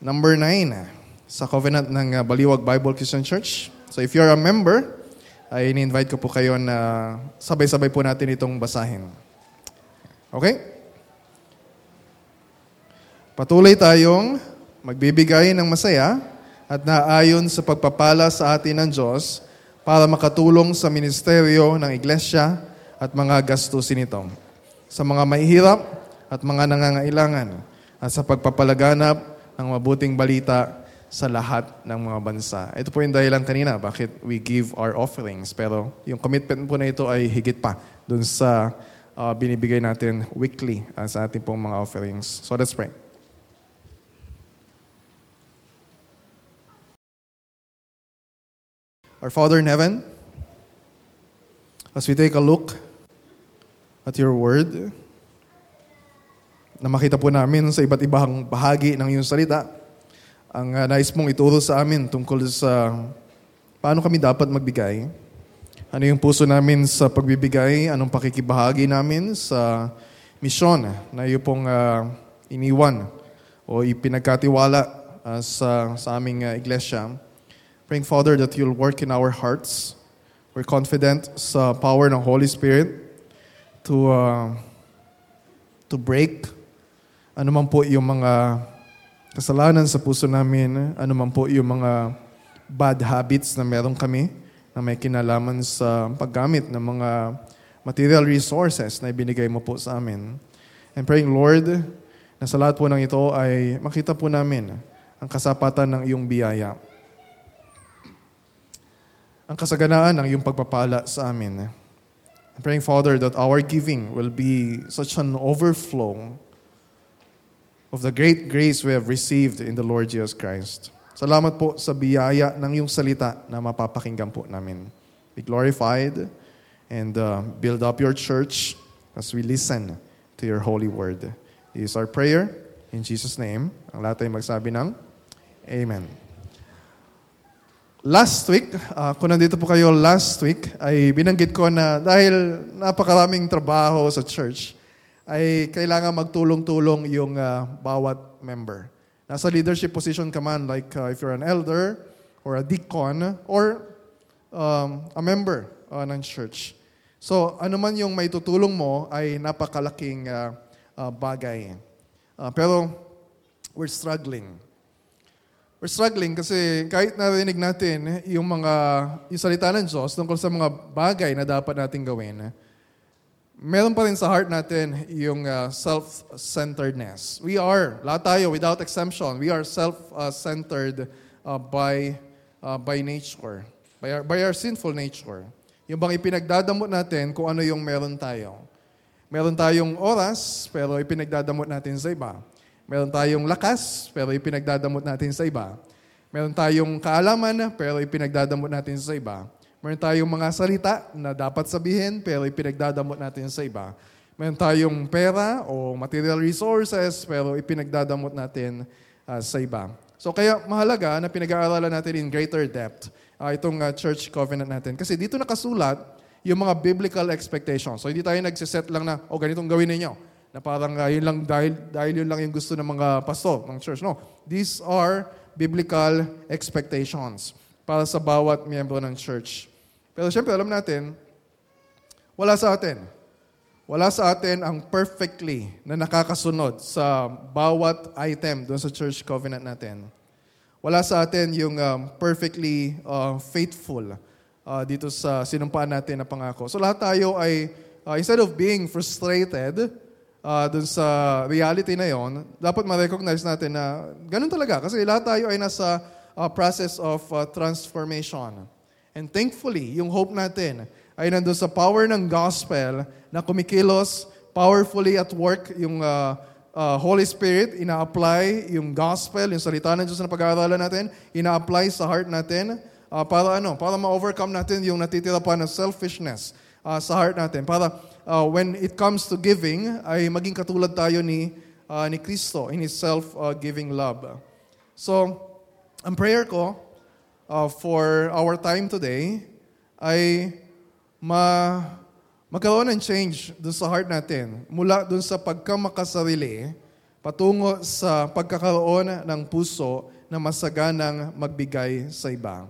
number 9 sa covenant ng uh, Baliwag Bible Christian Church. So if you're a member, ay ini-invite ko po kayo na sabay-sabay po natin itong basahin. Okay? Patuloy tayong magbibigay ng masaya at naayon sa pagpapala sa atin ng Diyos para makatulong sa ministeryo ng iglesia at mga gastusin nito. Sa mga mahihirap at mga nangangailangan at sa pagpapalaganap ng mabuting balita sa lahat ng mga bansa. Ito po yung dahilan kanina bakit we give our offerings. Pero yung commitment po na ito ay higit pa dun sa uh, binibigay natin weekly uh, sa ating pong mga offerings. So let's pray. Our Father in heaven, as we take a look at your word, na makita po namin sa iba't ibang bahagi ng iyong salita, ang uh, nais mong ituro sa amin tungkol sa paano kami dapat magbigay. Ano yung puso namin sa pagbibigay, anong pakikibahagi namin sa misyon na iyo pong uh, iniwan o ipinagkatiwala uh, sa, sa aming uh, iglesia. Praying, Father, that you'll work in our hearts. We're confident sa power ng Holy Spirit to uh, to break ano man po yung mga kasalanan sa puso namin, ano man po yung mga bad habits na meron kami na may kinalaman sa paggamit ng mga material resources na ibinigay mo po sa amin. And praying, Lord, na sa lahat po ng ito ay makita po namin ang kasapatan ng iyong biyaya. Ang kasaganaan ng iyong pagpapala sa amin. I'm praying, Father, that our giving will be such an overflow of the great grace we have received in the Lord Jesus Christ. Salamat po sa biyaya ng iyong salita na mapapakinggan po namin. Be glorified and uh, build up your church as we listen to your holy word. This is our prayer in Jesus' name. Ang lahat ay magsabi ng Amen. Last week, uh, kung nandito po kayo last week, ay binanggit ko na dahil napakaraming trabaho sa church, ay kailangan magtulong-tulong yung uh, bawat member. Nasa leadership position ka man, like uh, if you're an elder, or a deacon, or um, a member uh, ng church. So, ano man yung may tutulong mo ay napakalaking uh, uh, bagay. Uh, pero, we're struggling. We're struggling kasi kahit narinig natin yung mga yung salita ng Diyos tungkol sa mga bagay na dapat nating gawin, meron pa rin sa heart natin yung uh, self-centeredness. We are, lahat tayo, without exemption, we are self-centered uh, by, uh, by nature, by our, by our sinful nature. Yung bang ipinagdadamot natin kung ano yung meron tayo. Meron tayong oras, pero ipinagdadamot natin sa iba. Meron tayong lakas, pero ipinagdadamot natin sa iba. Meron tayong kaalaman, pero ipinagdadamot natin sa iba. Meron tayong mga salita na dapat sabihin pero ipinagdadamot natin sa iba. Meron tayong pera o material resources pero ipinagdadamot natin uh, sa iba. So kaya mahalaga na pinag-aaralan natin in greater depth uh, itong uh, church covenant natin. Kasi dito nakasulat yung mga biblical expectations. So hindi tayo nagsiset lang na, o oh, ganitong gawin ninyo. Na parang uh, yun lang dahil, dahil yun lang yung gusto ng mga pastor ng church. No, these are biblical expectations para sa bawat miyembro ng church. Pero syempre, alam natin, wala sa atin. Wala sa atin ang perfectly na nakakasunod sa bawat item doon sa church covenant natin. Wala sa atin yung um, perfectly uh, faithful uh, dito sa sinumpaan natin na pangako. So lahat tayo ay, uh, instead of being frustrated uh, dun sa reality na yon, dapat ma-recognize natin na ganun talaga. Kasi lahat tayo ay nasa uh, process of uh, transformation. And thankfully, yung hope natin ay nandun sa power ng gospel na kumikilos powerfully at work yung uh, uh, Holy Spirit, ina-apply yung gospel, yung salita ng Diyos na pag-aaralan natin, ina-apply sa heart natin uh, para ano, para ma-overcome natin yung natitira pa na selfishness uh, sa heart natin. Para uh, when it comes to giving, ay maging katulad tayo ni, uh, ni Kristo in His self-giving love. So, ang prayer ko, uh, for our time today ay ma magkaroon ng change dun sa heart natin. Mula dun sa pagkamakasarili patungo sa pagkakaroon ng puso na masaganang magbigay sa iba.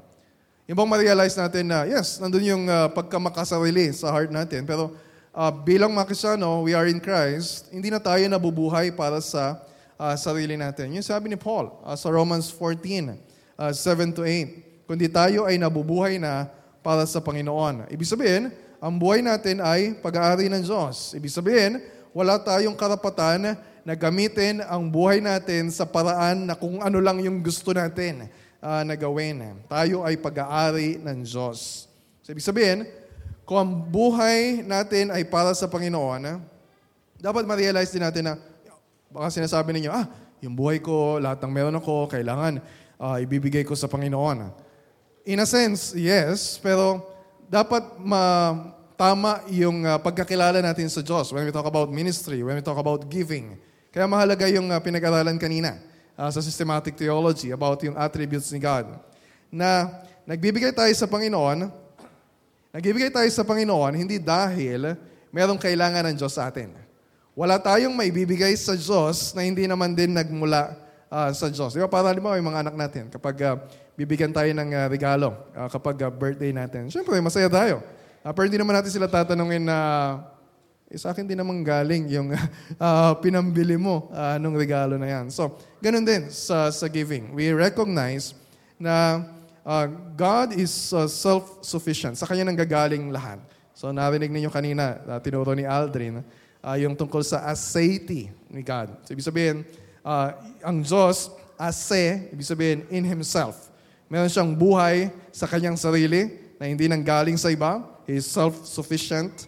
Yung bang ma-realize natin na, yes, nandun yung uh, pagkamakasarili sa heart natin, pero uh, bilang mga Kristyano, we are in Christ, hindi na tayo nabubuhay para sa uh, sarili natin. Yung sabi ni Paul uh, sa Romans 14, uh, 7 to 8, kundi tayo ay nabubuhay na para sa Panginoon. Ibig sabihin, ang buhay natin ay pag-aari ng Diyos. Ibig sabihin, wala tayong karapatan na gamitin ang buhay natin sa paraan na kung ano lang yung gusto natin uh, na gawin. Tayo ay pag-aari ng Diyos. So, ibig sabihin, kung ang buhay natin ay para sa Panginoon, dapat ma-realize din natin na, baka sinasabi ninyo, ah, yung buhay ko, lahat ng meron ako, kailangan uh, ibibigay ko sa Panginoon. In a sense, yes, pero dapat ma tama yung uh, pagkakilala natin sa Diyos when we talk about ministry, when we talk about giving. Kaya mahalaga yung uh, pinag-aralan kanina uh, sa systematic theology about yung attributes ni God. Na nagbibigay tayo sa Panginoon, nagbibigay tayo sa Panginoon hindi dahil merong kailangan ng Diyos sa atin. Wala tayong maibibigay sa Diyos na hindi naman din nagmula uh, sa Diyos. Di ba? Para halimbawa yung mga anak natin, kapag uh, bibigyan tayo ng uh, regalo, uh, kapag uh, birthday natin, syempre masaya tayo. Uh, pero hindi naman natin sila tatanungin na uh, eh, sa akin din naman galing yung uh, pinambili mo uh, nung regalo na yan. So, ganun din sa, sa giving. We recognize na uh, God is uh, self-sufficient. Sa Kanya nang gagaling lahat. So, narinig ninyo kanina, uh, tinuro ni Aldrin, uh, yung tungkol sa aseity ni God. So, ibig sabihin, uh, ang Diyos, ase, ibig sabihin, in Himself. Meron siyang buhay sa Kanyang sarili na hindi nang galing sa iba. He is self-sufficient.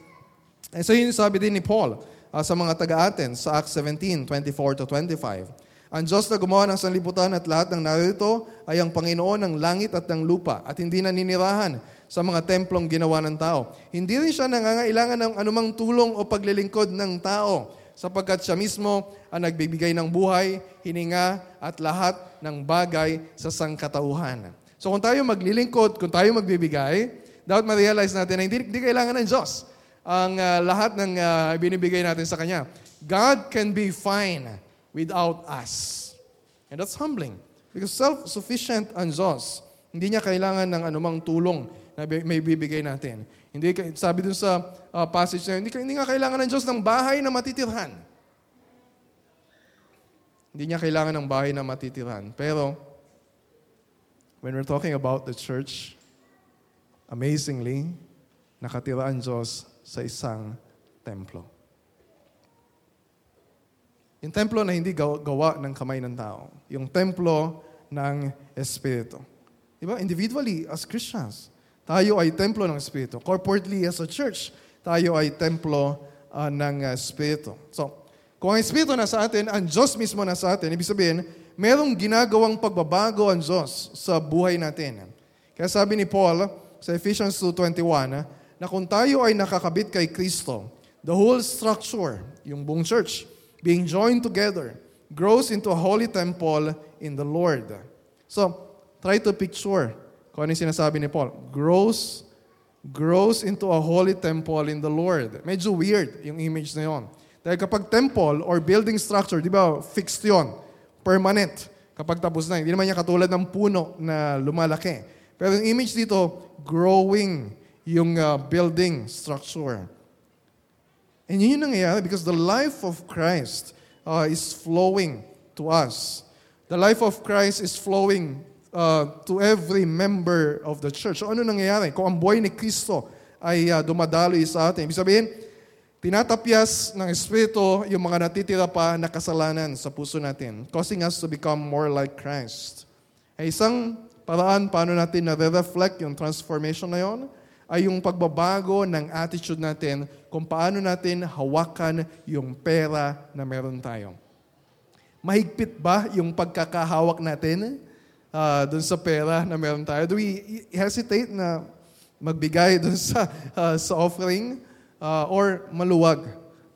And so yun sabi din ni Paul uh, sa mga taga-Athens sa Acts 17, 24 to 25. Ang Diyos na gumawa ng sanlibutan at lahat ng narito ay ang Panginoon ng langit at ng lupa at hindi naninirahan sa mga templong ginawa ng tao. Hindi rin siya nangangailangan ng anumang tulong o paglilingkod ng tao sapagkat siya mismo ang nagbibigay ng buhay, hininga at lahat ng bagay sa sangkatauhan. So kung tayo maglilingkod, kung tayo magbibigay, dapat ma-realize natin na hindi, hindi kailangan ng Diyos ang uh, lahat ng uh, binibigay natin sa Kanya. God can be fine without us. And that's humbling. Because self-sufficient ang Diyos. Hindi niya kailangan ng anumang tulong na may bibigay natin. Hindi, sabi dun sa uh, passage na hindi, hindi nga kailangan ng Diyos ng bahay na matitirhan. Hindi niya kailangan ng bahay na matitirhan. Pero, when we're talking about the church, amazingly, nakatira ang Diyos sa isang templo. Yung templo na hindi gawa ng kamay ng tao. Yung templo ng Espiritu. Diba? Individually, as Christians, tayo ay templo ng Espiritu. Corporately, as a church, tayo ay templo uh, ng uh, Espiritu. So, kung ang Espiritu na sa atin, ang Diyos mismo na sa atin, ibig sabihin, merong ginagawang pagbabago ang Diyos sa buhay natin. Kaya sabi ni Paul sa Ephesians 2.21, na kung tayo ay nakakabit kay Kristo, the whole structure, yung buong church, being joined together, grows into a holy temple in the Lord. So, try to picture kung ano yung sinasabi ni Paul. Grows, grows into a holy temple in the Lord. Medyo weird yung image na yon. Dahil kapag temple or building structure, di ba, fixed yon, permanent. Kapag tapos na, hindi naman niya katulad ng puno na lumalaki. Pero yung image dito, growing yung uh, building structure. And yun yung nangyayari because the life of Christ uh, is flowing to us. The life of Christ is flowing uh, to every member of the church. So ano nangyayari? Kung ang buhay ni Kristo ay uh, dumadaloy sa atin, ibig sabihin, tinatapyas ng Espiritu yung mga natitira pa na kasalanan sa puso natin, causing us to become more like Christ. Ay isang paraan paano natin na-reflect yung transformation na yon ay yung pagbabago ng attitude natin kung paano natin hawakan yung pera na meron tayo. Mahigpit ba yung pagkakahawak natin uh, dun sa pera na meron tayo? Do we hesitate na magbigay dun sa, uh, sa offering? Uh, or maluwag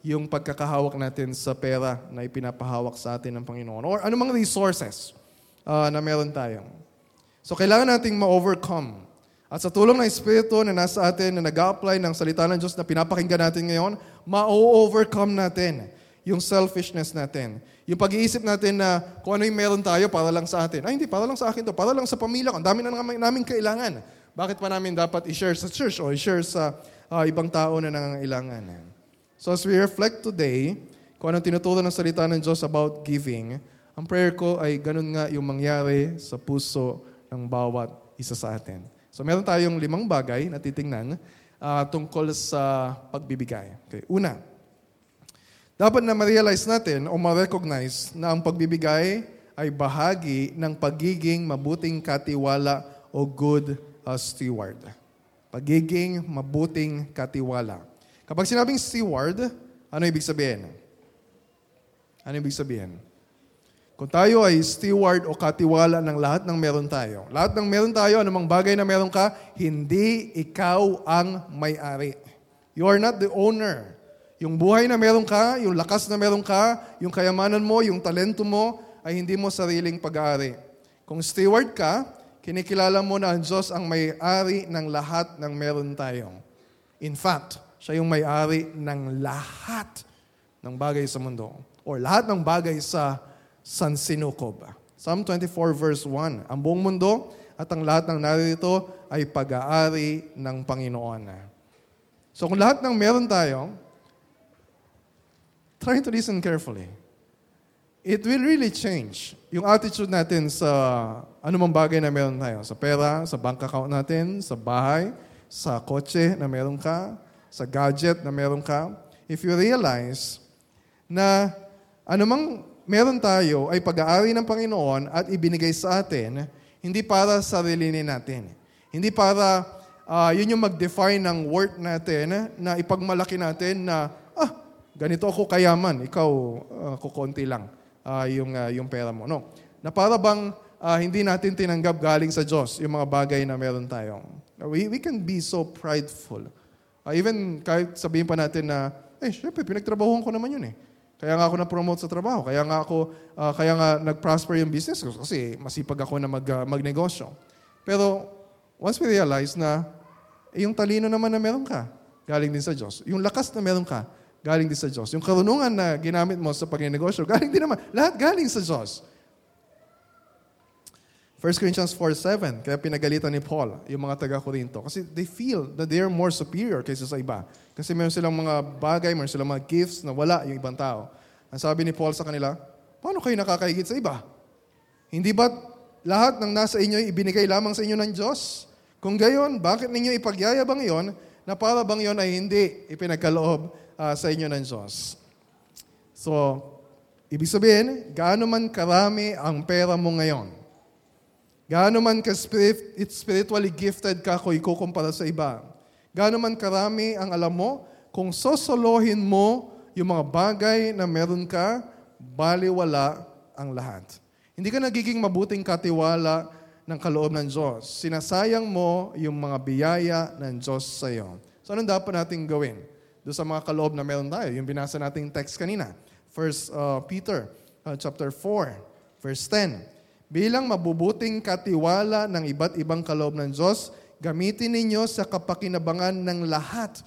yung pagkakahawak natin sa pera na ipinapahawak sa atin ng Panginoon? Or anumang resources uh, na meron tayo? So kailangan nating ma-overcome at sa tulong ng Espiritu na nasa atin, na nag apply ng salita ng Diyos na pinapakinggan natin ngayon, ma-overcome natin yung selfishness natin. Yung pag-iisip natin na kung ano yung meron tayo para lang sa atin. Ay, hindi, para lang sa akin to. Para lang sa pamilya ko. Ang dami na namin, namin kailangan. Bakit pa namin dapat i-share sa church o i-share sa uh, ibang tao na nangangailangan? So as we reflect today, kung anong tinuturo ng salita ng Diyos about giving, ang prayer ko ay ganun nga yung mangyari sa puso ng bawat isa sa atin. So meron tayong limang bagay na titingnan uh, tungkol sa pagbibigay. Okay. Una, dapat na ma-realize natin o ma-recognize na ang pagbibigay ay bahagi ng pagiging mabuting katiwala o good uh, steward. Pagiging mabuting katiwala. Kapag sinabing steward, ano ibig sabihin? Ano ibig sabihin? Kung tayo ay steward o katiwala ng lahat ng meron tayo, lahat ng meron tayo, anumang bagay na meron ka, hindi ikaw ang may-ari. You are not the owner. Yung buhay na meron ka, yung lakas na meron ka, yung kayamanan mo, yung talento mo, ay hindi mo sariling pag-aari. Kung steward ka, kinikilala mo na ang Diyos ang may-ari ng lahat ng meron tayo. In fact, siya yung may-ari ng lahat ng bagay sa mundo. Or lahat ng bagay sa sansinukob. Psalm 24 verse 1, Ang buong mundo at ang lahat ng narito ay pag-aari ng Panginoon. So kung lahat ng meron tayo, try to listen carefully. It will really change yung attitude natin sa anumang bagay na meron tayo. Sa pera, sa bank account natin, sa bahay, sa kotse na meron ka, sa gadget na meron ka. If you realize na anumang meron tayo ay pag-aari ng Panginoon at ibinigay sa atin, hindi para sa sarili natin. Hindi para uh, yun yung mag-define ng worth natin na ipagmalaki natin na, ganito ako kayaman, ikaw uh, kukonti lang uh, yung, uh, yung pera mo. No. Na para bang uh, hindi natin tinanggap galing sa Diyos yung mga bagay na meron tayo. We, we can be so prideful. Uh, even kahit sabihin pa natin na, eh, syempre, pinagtrabahuan ko naman yun eh. Kaya nga ako na-promote sa trabaho. Kaya nga ako, uh, kaya nga nag-prosper yung business ko kasi masipag ako na mag, uh, magnegosyo. Pero once we realize na eh, yung talino naman na meron ka, galing din sa Diyos. Yung lakas na meron ka, galing din sa Diyos. Yung karunungan na ginamit mo sa pagnegosyo, galing din naman. Lahat galing sa Diyos. 1 Corinthians 4.7, kaya pinagalitan ni Paul yung mga taga-Korinto. Kasi they feel that they are more superior kaysa sa iba. Kasi meron silang mga bagay, meron silang mga gifts na wala yung ibang tao. Ang sabi ni Paul sa kanila, paano kayo nakakaigit sa iba? Hindi ba lahat ng nasa inyo ibinigay lamang sa inyo ng Diyos? Kung gayon, bakit ninyo ipagyayabang iyon na para bang yon ay hindi ipinagkaloob uh, sa inyo ng Diyos? So, ibig sabihin, gaano man karami ang pera mo ngayon, Gaano man ka spirit, spiritually gifted ka kung ikukumpara sa iba. Gaano man karami ang alam mo, kung sosolohin mo yung mga bagay na meron ka, baliwala ang lahat. Hindi ka nagiging mabuting katiwala ng kaloob ng Diyos. Sinasayang mo yung mga biyaya ng Diyos sa iyo. So anong dapat natin gawin? Doon sa mga kaloob na meron tayo, yung binasa nating text kanina. First uh, Peter uh, chapter 4, verse 10 bilang mabubuting katiwala ng iba't ibang kaloob ng Diyos, gamitin ninyo sa kapakinabangan ng lahat.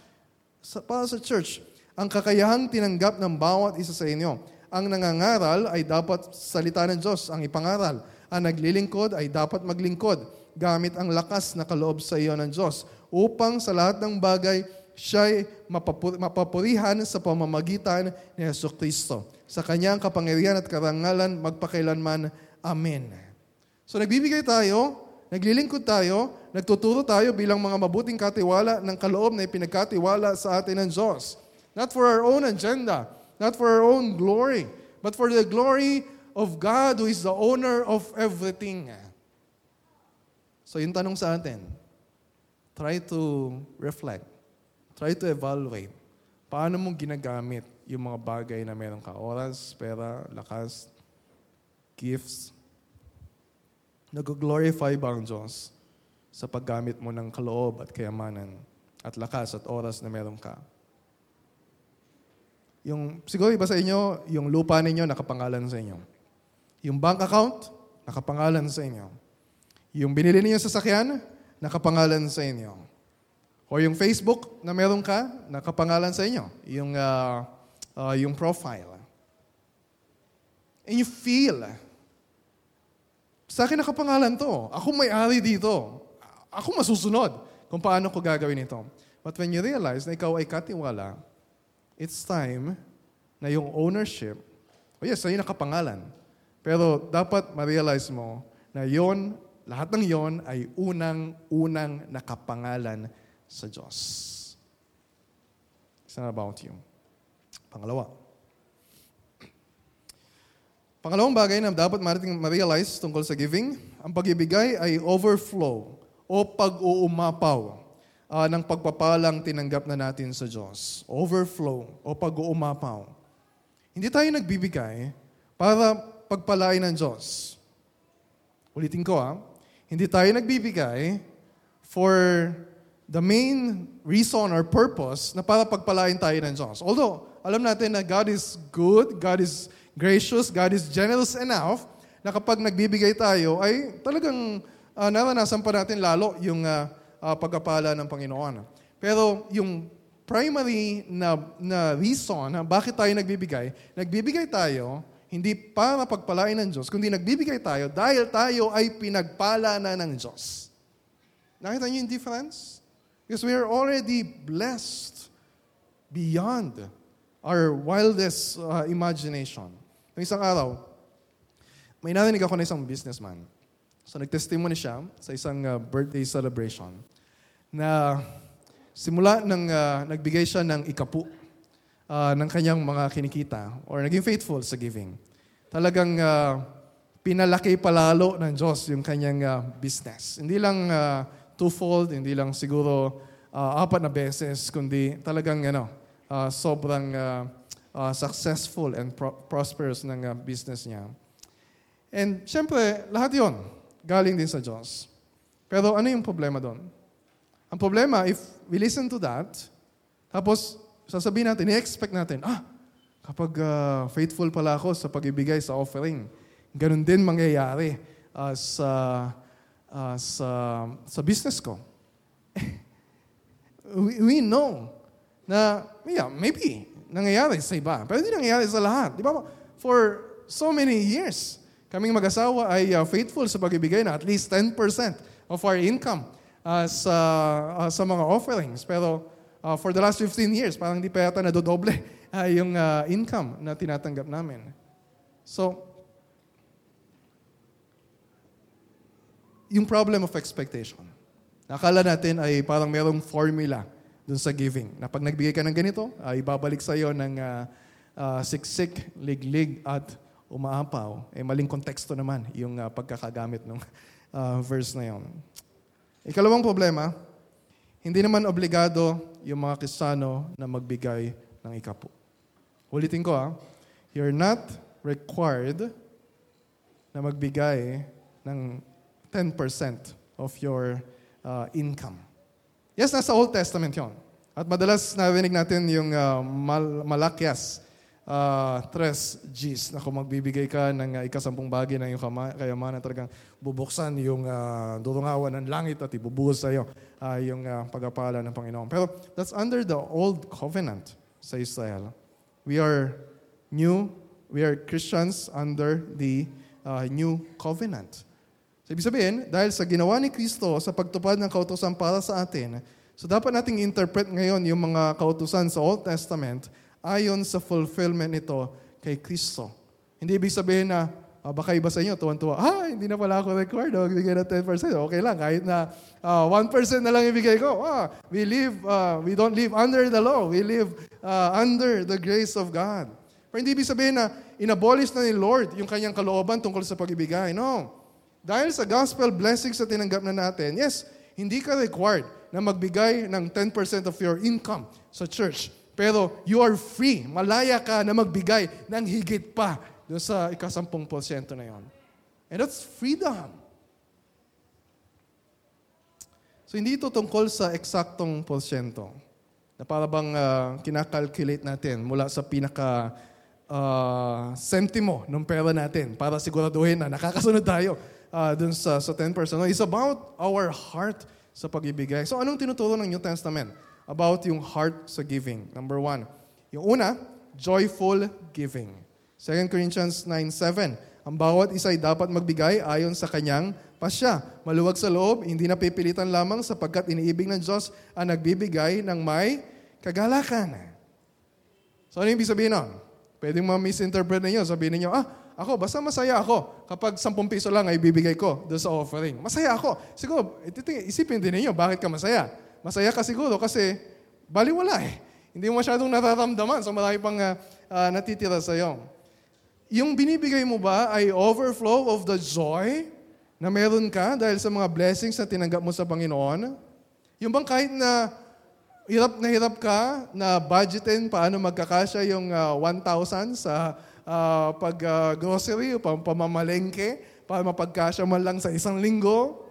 Sa, para sa church, ang kakayahang tinanggap ng bawat isa sa inyo. Ang nangangaral ay dapat salita ng Diyos, ang ipangaral. Ang naglilingkod ay dapat maglingkod gamit ang lakas na kaloob sa iyo ng Diyos upang sa lahat ng bagay siya'y mapapurihan sa pamamagitan ni Yesu Kristo. Sa kanyang kapangyarihan at karangalan magpakailanman Amen. So nagbibigay tayo, naglilingkod tayo, nagtuturo tayo bilang mga mabuting katiwala ng kaloob na ipinagkatiwala sa atin ng Diyos. Not for our own agenda, not for our own glory, but for the glory of God who is the owner of everything. So yung tanong sa atin, try to reflect, try to evaluate. Paano mo ginagamit yung mga bagay na meron ka? Oras, pera, lakas, gifts. Nag-glorify ba ang Diyos sa paggamit mo ng kaloob at kayamanan at lakas at oras na meron ka? Yung, siguro iba sa inyo, yung lupa ninyo nakapangalan sa inyo. Yung bank account, nakapangalan sa inyo. Yung binili ninyo sa sakyan, nakapangalan sa inyo. O yung Facebook na meron ka, nakapangalan sa inyo. Yung, uh, uh, yung profile. and you feel, sa akin nakapangalan to. Ako may-ari dito. Ako masusunod kung paano ko gagawin ito. But when you realize na ikaw ay katiwala, it's time na yung ownership, oh yes, sa'yo nakapangalan. Pero dapat ma-realize mo na yon, lahat ng yon ay unang-unang nakapangalan sa Diyos. It's not about you. Pangalawa. Pangalawang bagay na dapat marating ma-realize tungkol sa giving, ang pagibigay ay overflow o pag-uumapaw uh, ng pagpapalang tinanggap na natin sa Diyos. Overflow o pag-uumapaw. Hindi tayo nagbibigay para pagpalain ng Diyos. Ulitin ko ah, hindi tayo nagbibigay for the main reason or purpose na para pagpalain tayo ng Diyos. Although, alam natin na God is good, God is gracious, God is generous enough na kapag nagbibigay tayo ay talagang uh, naranasan pa natin lalo yung uh, uh, pagkapala ng Panginoon. Pero yung primary na, na reason na bakit tayo nagbibigay, nagbibigay tayo hindi para pagpalain ng Diyos, kundi nagbibigay tayo dahil tayo ay pinagpala na ng Diyos. Nakita niyo yung difference? Because we are already blessed beyond our wildest uh, imagination. Noong isang araw, may narinig ako na isang businessman. So nag-testimony siya sa isang uh, birthday celebration na simula nang uh, nagbigay siya ng ikapu uh, ng kanyang mga kinikita or naging faithful sa giving. Talagang uh, pinalaki palalo ng Diyos yung kanyang uh, business. Hindi lang uh, twofold, hindi lang siguro uh, apat na beses, kundi talagang ano, uh, sobrang uh, uh, successful and pro- prosperous ng uh, business niya. And syempre, lahat yon galing din sa Diyos. Pero ano yung problema doon? Ang problema, if we listen to that, tapos sasabihin natin, i-expect natin, ah, kapag uh, faithful pala ako sa pagibigay sa offering, ganun din mangyayari uh, sa, uh, sa, sa business ko. we, we know na, yeah, maybe, nangyayari sa iba. Pero hindi nangyayari sa lahat. Di ba? For so many years, kaming mag-asawa ay uh, faithful sa pagbibigay na at least 10% of our income uh, sa, uh, sa mga offerings. Pero uh, for the last 15 years, parang hindi pa yata nadodoble uh, yung uh, income na tinatanggap namin. So, yung problem of expectation. Nakala natin ay parang merong formula dun sa giving. Na pag nagbigay ka ng ganito, uh, ibabalik sa iyo ng uh, uh, siksik, liglig, at umaapaw. Eh, maling konteksto naman yung uh, pagkakagamit ng uh, verse na yon. Ikalawang problema, hindi naman obligado yung mga Kristiyano na magbigay ng ikapo. Ulitin ko ah, you're not required na magbigay ng 10% of your uh, income. Yes, nasa Old Testament yon. At madalas narinig natin yung uh, mal- Malakyas uh, tres G's na kung magbibigay ka ng uh, ikasampung bagay ng iyong kama- kayamanan, talagang bubuksan yung uh, durungawan ng langit at ibubuhos sa iyo uh, yung uh, pagpapala ng Panginoon. Pero that's under the old covenant sa Israel. We are new, we are Christians under the uh, new covenant. So, ibig sabihin, dahil sa ginawa ni Kristo sa pagtupad ng kautosan para sa atin, so dapat nating interpret ngayon yung mga kautosan sa Old Testament ayon sa fulfillment nito kay Kristo. Hindi ibig sabihin na uh, baka iba sa inyo, tuwan-tuwa, ah, hindi na pala ako required, oh, bigay na 10%. Okay lang, kahit na uh, ah, 1% na lang ibigay ko. Ah, we live, uh, we don't live under the law. We live uh, under the grace of God. Pero hindi ibig sabihin na inabolish na ni Lord yung kanyang kalooban tungkol sa pag-ibigay. No. Dahil sa gospel blessings na tinanggap na natin, yes, hindi ka required na magbigay ng 10% of your income sa church. Pero you are free. Malaya ka na magbigay ng higit pa doon sa ikasampung porsyento na yon. And that's freedom. So hindi ito tungkol sa eksaktong porsyento na para bang uh, kinakalculate natin mula sa pinaka uh, sentimo ng pera natin para siguraduhin na nakakasunod tayo uh, dun sa, sa 10%. No, it's about our heart sa pag-ibigay. So anong tinuturo ng New Testament? About yung heart sa giving. Number one. Yung una, joyful giving. 2 Corinthians 9.7 Ang bawat isa ay dapat magbigay ayon sa kanyang pasya. Maluwag sa loob, hindi na pipilitan lamang sapagkat iniibig ng Diyos ang nagbibigay ng may kagalakan. So ano yung ibig sabihin nun? Pwedeng ma-misinterpret ninyo. Sabihin ninyo, ah, ako, basta masaya ako. Kapag 10 piso lang ay bibigay ko doon sa offering. Masaya ako. Siguro, isipin din ninyo, bakit ka masaya? Masaya ka siguro kasi baliwala eh. Hindi mo masyadong nararamdaman so marami pang uh, uh, natitira sa iyo. Yung binibigay mo ba ay overflow of the joy na meron ka dahil sa mga blessings na tinanggap mo sa Panginoon? Yung bang kahit na hirap na hirap ka na budgetin paano magkakasya yung uh, 1,000 sa uh, pag-grocery uh, o pamamalengke para mapagkasya man lang sa isang linggo?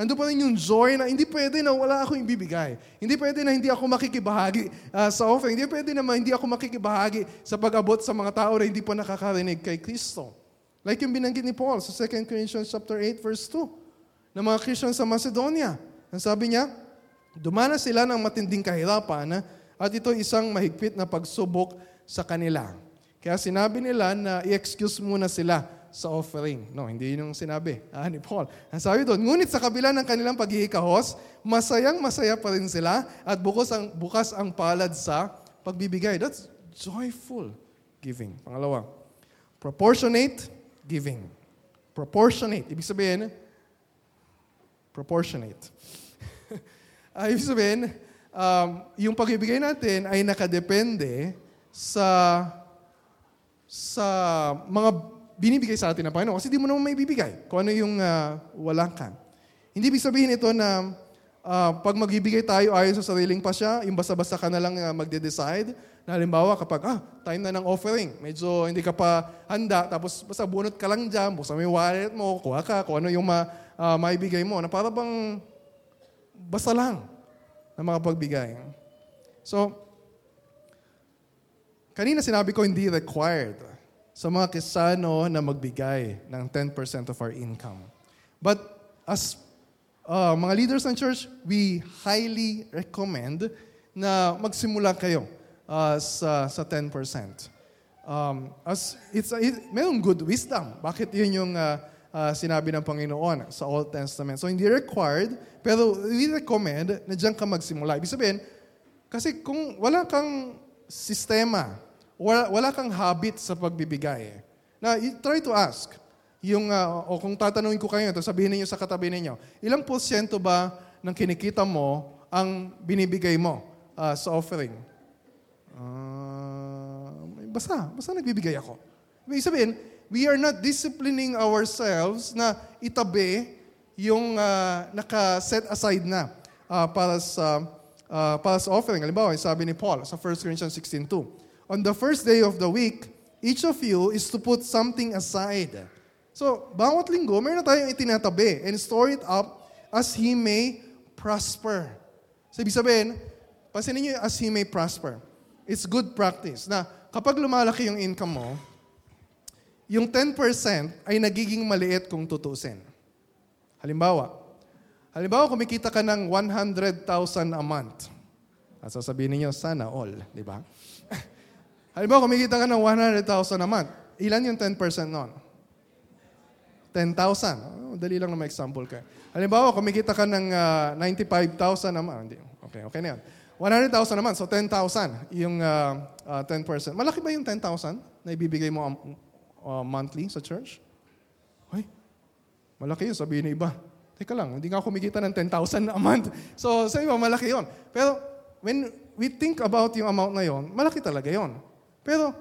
Ando pa rin yung joy na hindi pwede na wala akong ibibigay. Hindi pwede na hindi ako makikibahagi uh, sa offering. Hindi pwede na hindi ako makikibahagi sa pag-abot sa mga tao na hindi pa nakakarinig kay Kristo. Like yung binanggit ni Paul sa 2 Corinthians chapter 8 verse 2 ng mga Christians sa Macedonia. Ang sabi niya, dumana sila ng matinding kahirapan at ito isang mahigpit na pagsubok sa kanila. Kaya sinabi nila na i-excuse muna sila sa offering. No, hindi yun yung sinabi ah, ni Paul. Ang sabi doon, ngunit sa kabila ng kanilang paghihikahos, masayang masaya pa rin sila at bukas ang, bukas ang palad sa pagbibigay. That's joyful giving. Pangalawa, proportionate giving. Proportionate. Ibig sabihin, proportionate. uh, ibig sabihin, um, yung pagbibigay natin ay nakadepende sa sa mga binibigay sa atin ng Panginoon kasi di mo naman may bibigay kung ano yung uh, wala ka. Hindi ibig sabihin ito na uh, pag magbibigay tayo ayon sa sariling pasya, yung basta-basta ka na lang uh, magde-decide, na halimbawa kapag, ah, time na ng offering, medyo hindi ka pa handa, tapos basta bunot ka lang dyan, basta may wallet mo, kuha ka, kung ano yung ma, uh, maibigay mo, na para bang basta lang na makapagbigay. So, kanina sinabi ko hindi required sa mga Kristiyano na magbigay ng 10% of our income. But as uh, mga leaders ng church, we highly recommend na magsimula kayo uh, sa, sa 10%. Um, as it's it, mayroong good wisdom. Bakit yun yung uh, uh, sinabi ng Panginoon sa Old Testament? So hindi required, pero we recommend na diyan ka magsimula. Ibig sabihin, kasi kung wala kang sistema wala, wala kang habit sa pagbibigay. Na, try to ask. Yung, uh, o kung tatanungin ko kayo ito, sabihin niyo sa katabi ninyo, ilang porsyento ba ng kinikita mo ang binibigay mo uh, sa offering? Uh, basta, basta nagbibigay ako. Ibig sabihin, we are not disciplining ourselves na itabi yung uh, naka-set aside na uh, para sa uh, para sa offering. Halimbawa, sabi ni Paul sa 1 Corinthians 16.2, on the first day of the week, each of you is to put something aside. So, bawat linggo, meron tayong itinatabi and store it up as he may prosper. So, ibig sabihin, pansinin niyo as he may prosper. It's good practice na kapag lumalaki yung income mo, yung 10% ay nagiging maliit kung tutusin. Halimbawa, halimbawa kumikita ka ng 100,000 a month. At sasabihin niyo, sana all, di ba? Halimbawa, kumikita ka ng 100,000 a month. Ilan yung 10% nun? 10,000. Oh, dali lang na may example ka. Halimbawa, kumikita ka ng uh, 95,000 a month. Okay, okay na yan. 100,000 a month, so 10,000 yung uh, uh, 10%. Malaki ba yung 10,000 na ibibigay mo um, uh, monthly sa church? Ay, malaki yun, sabihin ng iba. Teka lang, hindi nga kumikita ng 10,000 a month. So, sa iba, malaki yon. Pero, when we think about yung amount na yon, malaki talaga yon. Pero,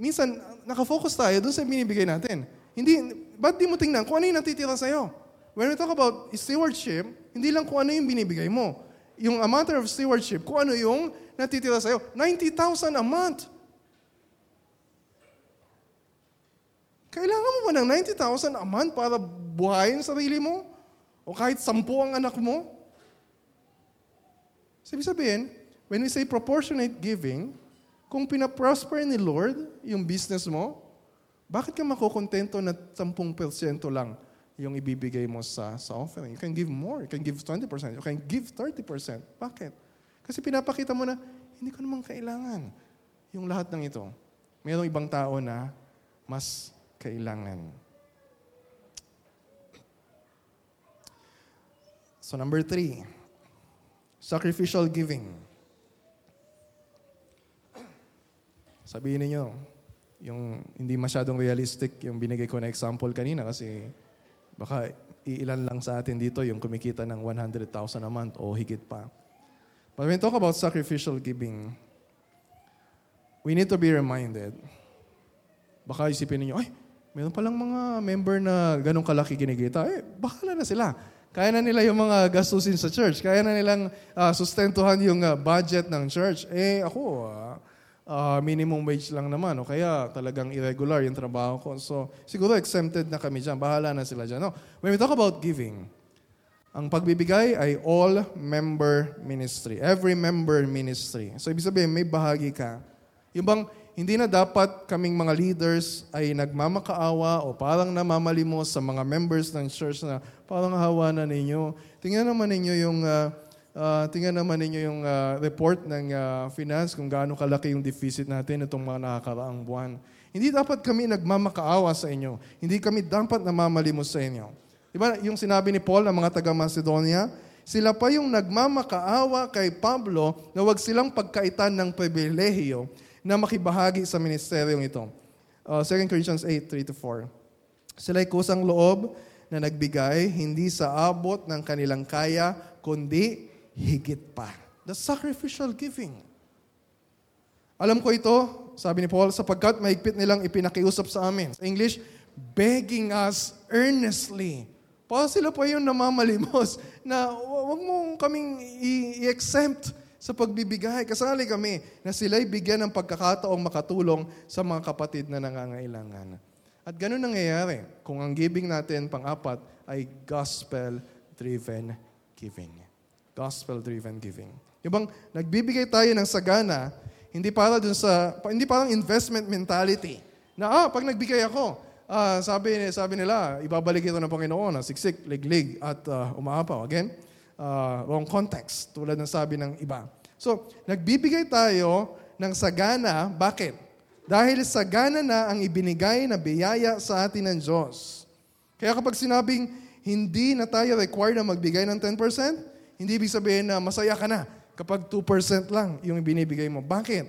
minsan, nakafocus tayo doon sa binibigay natin. Hindi, ba't di mo tingnan kung ano yung natitira sa'yo? When we talk about stewardship, hindi lang kung ano yung binibigay mo. Yung a matter of stewardship, kung ano yung natitira sa'yo. 90,000 a month. Kailangan mo ba ng 90,000 a month para buhayin sarili mo? O kahit sampu ang anak mo? Sabi sabihin, when we say proportionate giving, kung pinaprosper ni Lord yung business mo, bakit ka makukontento na 10% lang yung ibibigay mo sa, sa offering? You can give more. You can give 20%. You can give 30%. Bakit? Kasi pinapakita mo na, hindi ko naman kailangan yung lahat ng ito. Mayroong ibang tao na mas kailangan. So number three, sacrificial giving. Sabihin niyo yung hindi masyadong realistic yung binigay ko na example kanina kasi baka iilan lang sa atin dito yung kumikita ng 100,000 a month o higit pa. But when we talk about sacrificial giving, we need to be reminded. Baka isipin niyo, ay, meron palang mga member na ganong kalaki kinikita. Eh, bahala na sila. Kaya na nila yung mga gastusin sa church. Kaya na nilang uh, sustentuhan yung uh, budget ng church. Eh ako, uh, uh, minimum wage lang naman. O kaya talagang irregular yung trabaho ko. So siguro exempted na kami dyan. Bahala na sila dyan. No? When we talk about giving, ang pagbibigay ay all-member ministry. Every member ministry. So ibig sabihin, may bahagi ka. Yung bang hindi na dapat kaming mga leaders ay nagmamakaawa o parang namamalimos sa mga members ng church na parang hawa na ninyo. Tingnan naman ninyo yung uh, uh, tingnan naman ninyo yung uh, report ng uh, finance kung gaano kalaki yung deficit natin itong mga nakakaraang buwan. Hindi dapat kami nagmamakaawa sa inyo. Hindi kami dapat namamalimos sa inyo. Diba yung sinabi ni Paul ng mga taga-Macedonia, sila pa yung nagmamakaawa kay Pablo na wag silang pagkaitan ng pribilehiyo na makibahagi sa ministeryong ito. Uh, 2 Corinthians 8, 3-4. Sila'y kusang loob na nagbigay, hindi sa abot ng kanilang kaya, kundi higit pa. The sacrificial giving. Alam ko ito, sabi ni Paul, sapagkat maigpit nilang ipinakiusap sa amin. Sa English, begging us earnestly. Paul, sila pa yung namamalimos na wag mo kaming i-exempt sa pagbibigay. Kasali kami na sila'y bigyan ng pagkakataong makatulong sa mga kapatid na nangangailangan. At ganun nangyayari kung ang giving natin, pang-apat, ay gospel-driven giving. Gospel-driven giving. Yung bang nagbibigay tayo ng sagana, hindi para dun sa, hindi parang investment mentality. Na, ah, pag nagbigay ako, ah, sabi, sabi nila, ibabalik ito ng Panginoon, na siksik, liglig, at uh, umaapaw. Again, uh, wrong context, tulad ng sabi ng iba. So, nagbibigay tayo ng sagana. Bakit? Dahil sagana na ang ibinigay na biyaya sa atin ng Diyos. Kaya kapag sinabing hindi na tayo required na magbigay ng 10%, hindi ibig sabihin na masaya ka na kapag 2% lang yung ibinibigay mo. Bakit?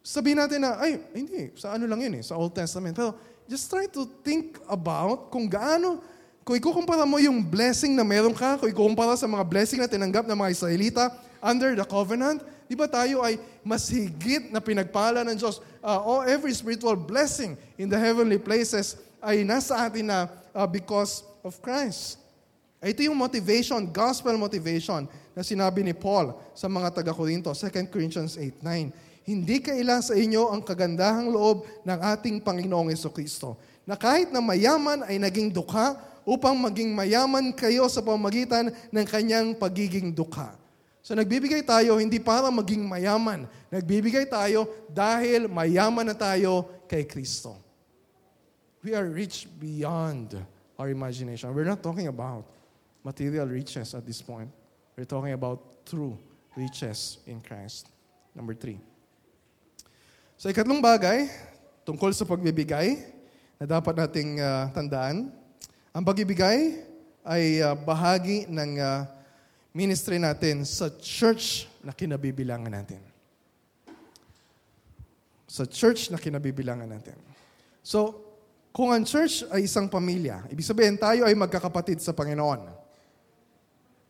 Sabihin natin na, ay, hindi, sa ano lang yun eh, sa Old Testament. Pero just try to think about kung gaano kung ikukumpara mo yung blessing na meron ka, kung ikukumpara sa mga blessing na tinanggap ng mga Israelita under the covenant, di ba tayo ay mas higit na pinagpala ng Diyos? Uh, oh, every spiritual blessing in the heavenly places ay nasa atin na uh, because of Christ. Ito yung motivation, gospel motivation na sinabi ni Paul sa mga taga-Korinto, 2 Corinthians 8.9. Hindi kailan sa inyo ang kagandahang loob ng ating Panginoong Kristo, na kahit na mayaman ay naging dukha upang maging mayaman kayo sa pamagitan ng kanyang pagiging dukha. So nagbibigay tayo hindi para maging mayaman. Nagbibigay tayo dahil mayaman na tayo kay Kristo. We are rich beyond our imagination. We're not talking about material riches at this point. We're talking about true riches in Christ. Number three. So ikatlong bagay, tungkol sa pagbibigay, na dapat nating uh, tandaan, ang pagibigay ay uh, bahagi ng uh, ministry natin sa church na kinabibilangan natin. Sa church na kinabibilangan natin. So, kung ang church ay isang pamilya, ibig sabihin tayo ay magkakapatid sa Panginoon.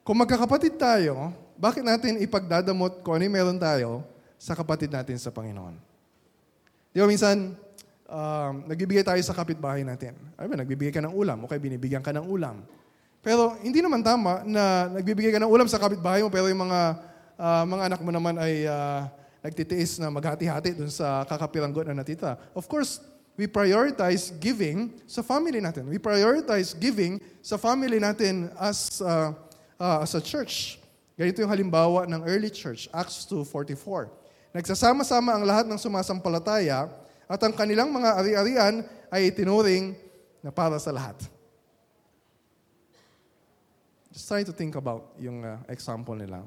Kung magkakapatid tayo, bakit natin ipagdadamot kung ano meron tayo sa kapatid natin sa Panginoon? Di ba minsan, um, nagbibigay tayo sa kapitbahay natin. Ay ba, nagbibigay ka ng ulam, o kaya binibigyan ka ng ulam. Pero hindi naman tama na nagbibigay ka ng ulam sa kapitbahay mo, pero yung mga, uh, mga anak mo naman ay uh, nagtitiis na maghati-hati dun sa kakapiranggot na natita. Of course, we prioritize giving sa family natin. We prioritize giving sa family natin as, uh, uh, as a church. Ganito yung halimbawa ng early church, Acts 2.44. Nagsasama-sama ang lahat ng sumasampalataya at ang kanilang mga ari-arian ay itinuring na para sa lahat. Just try to think about yung uh, example nila.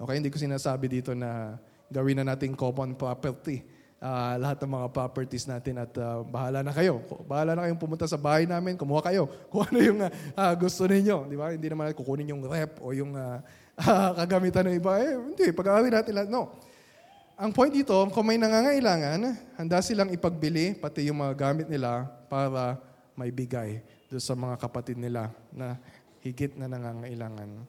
Okay, hindi ko sinasabi dito na gawin na nating common property uh, lahat ng mga properties natin at uh, bahala na kayo. Bahala na kayong pumunta sa bahay namin, kumuha kayo kung ano yung uh, gusto ninyo. Di ba? Hindi naman kukunin yung rep o yung uh, uh, kagamitan ng iba. Eh, hindi, pag-aawin natin lahat. No. Ang point dito, kung may nangangailangan, handa silang ipagbili, pati yung mga gamit nila para may bigay doon sa mga kapatid nila na higit na nangangailangan.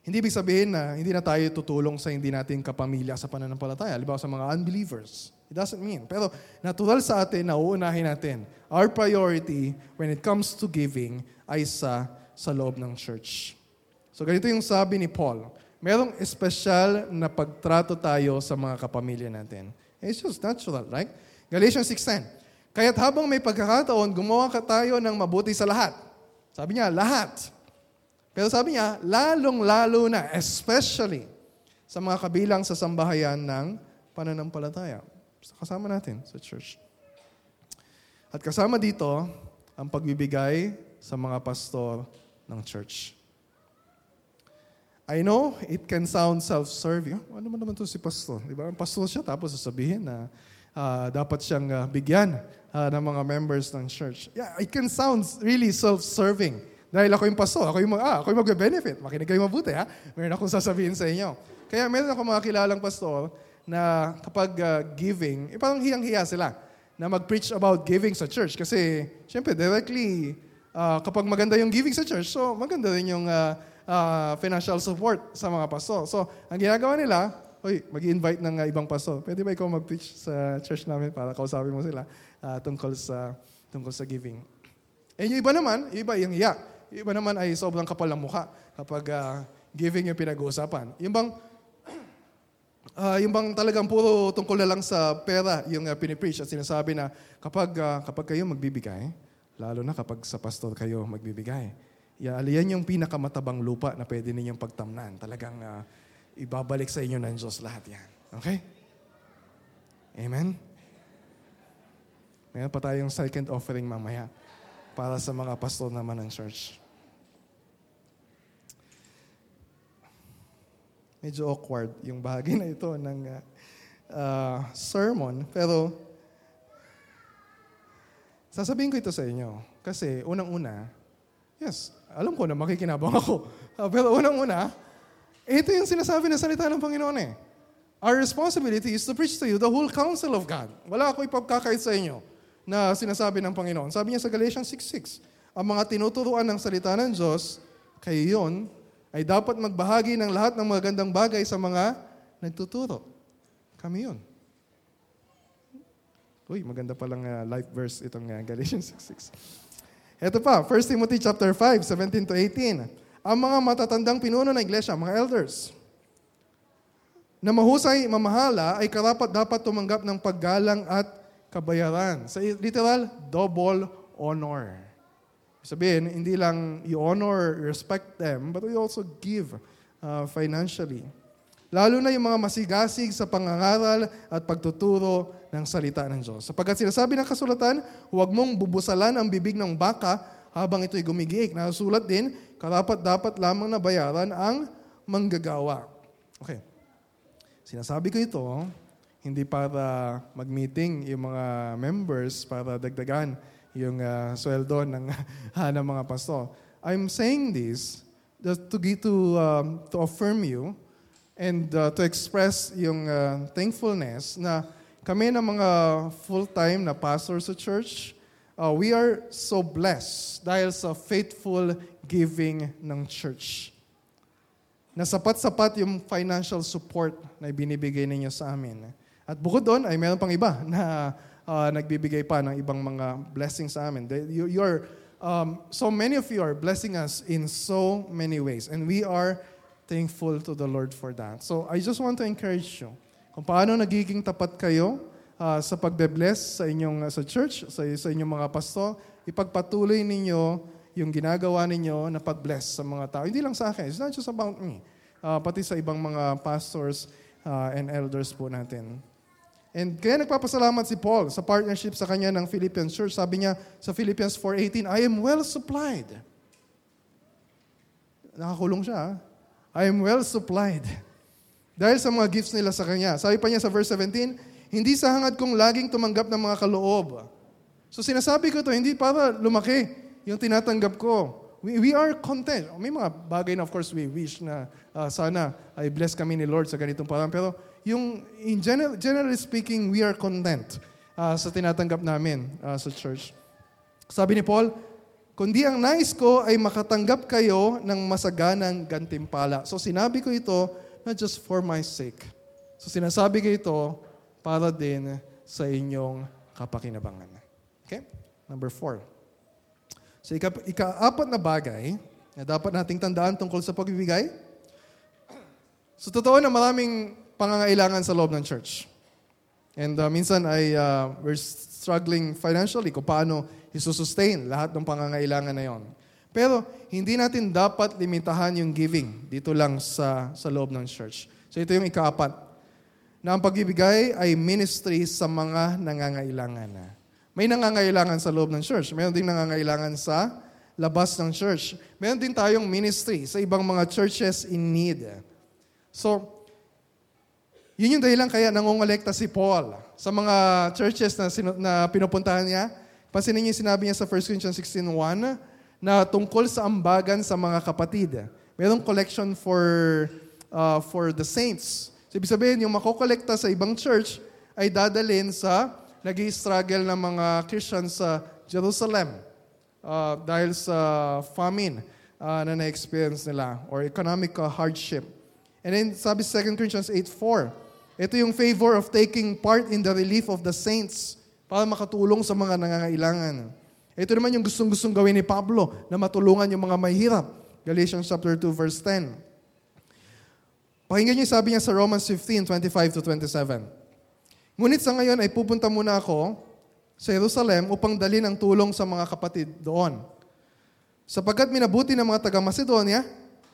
Hindi ibig sabihin na hindi na tayo tutulong sa hindi natin kapamilya sa pananampalataya. Halimbawa sa mga unbelievers. It doesn't mean. Pero natural sa atin na uunahin natin. Our priority when it comes to giving ay sa, sa loob ng church. So ganito yung sabi ni Paul merong espesyal na pagtrato tayo sa mga kapamilya natin. It's just natural, right? Galatians 6.10 Kaya't habang may pagkakataon, gumawa ka tayo ng mabuti sa lahat. Sabi niya, lahat. Pero sabi niya, lalong-lalo na, especially sa mga kabilang sa sambahayan ng pananampalataya. Kasama natin sa church. At kasama dito, ang pagbibigay sa mga pastor ng church. I know it can sound self-serving. Ano naman naman to si pastor? Di ba? Pastor siya tapos sasabihin na uh, dapat siyang uh, bigyan uh, ng mga members ng church. Yeah, it can sound really self-serving. Dahil ako yung pastor, ako yung, ah, ako yung mag-benefit. Makinig kayo mabuti, ha? Meron akong sasabihin sa inyo. Kaya meron ako mga kilalang pastor na kapag uh, giving, eh, parang hiyang-hiya sila na mag-preach about giving sa church. Kasi, syempre, directly, uh, kapag maganda yung giving sa church, so maganda rin yung uh, uh, financial support sa mga pastor. So, ang ginagawa nila, Uy, mag-invite ng uh, ibang pastor. Pwede ba ikaw mag-preach sa church namin para kausapin mo sila uh, tungkol sa tungkol sa giving? Eh, yung iba naman, iba yung iya. Yung iba naman ay sobrang kapal ng mukha kapag uh, giving yung pinag-uusapan. Yung bang, uh, yung bang talagang puro tungkol na lang sa pera yung uh, pinipreach at sinasabi na kapag, uh, kapag kayo magbibigay, lalo na kapag sa pastor kayo magbibigay, Yeah, yan yung pinakamatabang lupa na pwede ninyong pagtamnan. Talagang uh, ibabalik sa inyo ng Diyos lahat yan. Okay? Amen? Meron pa tayong second offering mamaya para sa mga pastor naman ng church. Medyo awkward yung bahagi na ito ng uh, uh, sermon. Pero, sasabihin ko ito sa inyo. Kasi, unang-una, yes, alam ko na makikinabang ako. Uh, pero unang-una, ito yung sinasabi ng salita ng Panginoon eh. Our responsibility is to preach to you the whole counsel of God. Wala ako ipagkakait sa inyo na sinasabi ng Panginoon. Sabi niya sa Galatians 6.6, ang mga tinuturuan ng salita ng Diyos, kayo yun, ay dapat magbahagi ng lahat ng magandang bagay sa mga nagtuturo. Kami yun. Uy, maganda palang uh, life verse itong uh, Galatians 6.6. Ito pa, 1 Timothy chapter 5, 17 to 18. Ang mga matatandang pinuno ng iglesia, mga elders, na mahusay mamahala ay karapat dapat tumanggap ng paggalang at kabayaran. Sa literal, double honor. Sabihin, hindi lang you honor, respect them, but we also give uh, financially. Lalo na yung mga masigasig sa pangangaral at pagtuturo ng salita ng Diyos. Sapagkat sinasabi ng kasulatan, huwag mong bubusalan ang bibig ng baka habang ito'y gumigiik. Nasulat din, karapat dapat lamang na bayaran ang manggagawa. Okay. Sinasabi ko ito, hindi para mag-meeting yung mga members para dagdagan yung uh, sweldo ng, uh, ng mga pastor. I'm saying this just to, to, um, to affirm you and uh, to express yung uh, thankfulness na kami na mga full-time na pastor sa church, uh, we are so blessed dahil sa faithful giving ng church. Na sapat-sapat yung financial support na ibinibigay ninyo sa amin. At bukod doon, ay meron pang iba na uh, nagbibigay pa ng ibang mga blessings sa amin. You, you're, um, so many of you are blessing us in so many ways. And we are thankful to the Lord for that. So I just want to encourage you kung paano nagiging tapat kayo uh, sa pagbe-bless sa inyong uh, sa church, sa, sa inyong mga pasto, ipagpatuloy ninyo yung ginagawa ninyo na pag-bless sa mga tao. Hindi lang sa akin. It's not just about me. Uh, pati sa ibang mga pastors uh, and elders po natin. And kaya nagpapasalamat si Paul sa partnership sa kanya ng Philippians Church. Sabi niya sa Philippians 4.18, I am well supplied. Nakakulong siya. I am well supplied. Dahil sa mga gifts nila sa kanya. Sabi pa niya sa verse 17, Hindi sa hangad kong laging tumanggap ng mga kaloob. So sinasabi ko to hindi para lumaki yung tinatanggap ko. We, we are content. May mga bagay na of course we wish na uh, sana ay bless kami ni Lord sa ganitong parang. Pero yung in general, generally speaking, we are content uh, sa tinatanggap namin uh, sa church. Sabi ni Paul, kundi ang nais ko ay makatanggap kayo ng masaganang gantimpala. So sinabi ko ito not just for my sake. So sinasabi ko ito para din sa inyong kapakinabangan. Okay? Number four. So ika- ika-apat na bagay na dapat nating tandaan tungkol sa pagbibigay. So totoo na maraming pangangailangan sa loob ng church. And uh, minsan ay uh, we're struggling financially kung paano isusustain lahat ng pangangailangan na yon. Pero hindi natin dapat limitahan yung giving dito lang sa, sa loob ng church. So ito yung ikaapat, na ang pagbibigay ay ministry sa mga nangangailangan. May nangangailangan sa loob ng church. Mayroon din nangangailangan sa labas ng church. Meron din tayong ministry sa ibang mga churches in need. So, yun yung dahilan kaya nangongolekta si Paul sa mga churches na, sinu- na pinupuntahan niya. Pansinin niyo sinabi niya sa 1 Corinthians 16.1 na tungkol sa ambagan sa mga kapatid. Merong collection for, uh, for the saints. So, ibig sabihin, yung makokolekta sa ibang church ay dadalhin sa nag struggle ng mga Christians sa Jerusalem uh, dahil sa famine uh, na na-experience nila or economic uh, hardship. And then sabi 2 Corinthians 8.4, ito yung favor of taking part in the relief of the saints para makatulong sa mga nangangailangan. Ito naman yung gustong-gustong gawin ni Pablo na matulungan yung mga mahirap. Galatians chapter 2 verse 10. Pakinggan niyo sabi niya sa Romans 15, 25 to 27. Ngunit sa ngayon ay pupunta muna ako sa Jerusalem upang dalhin ang tulong sa mga kapatid doon. Sapagkat minabuti ng mga taga-Macedonia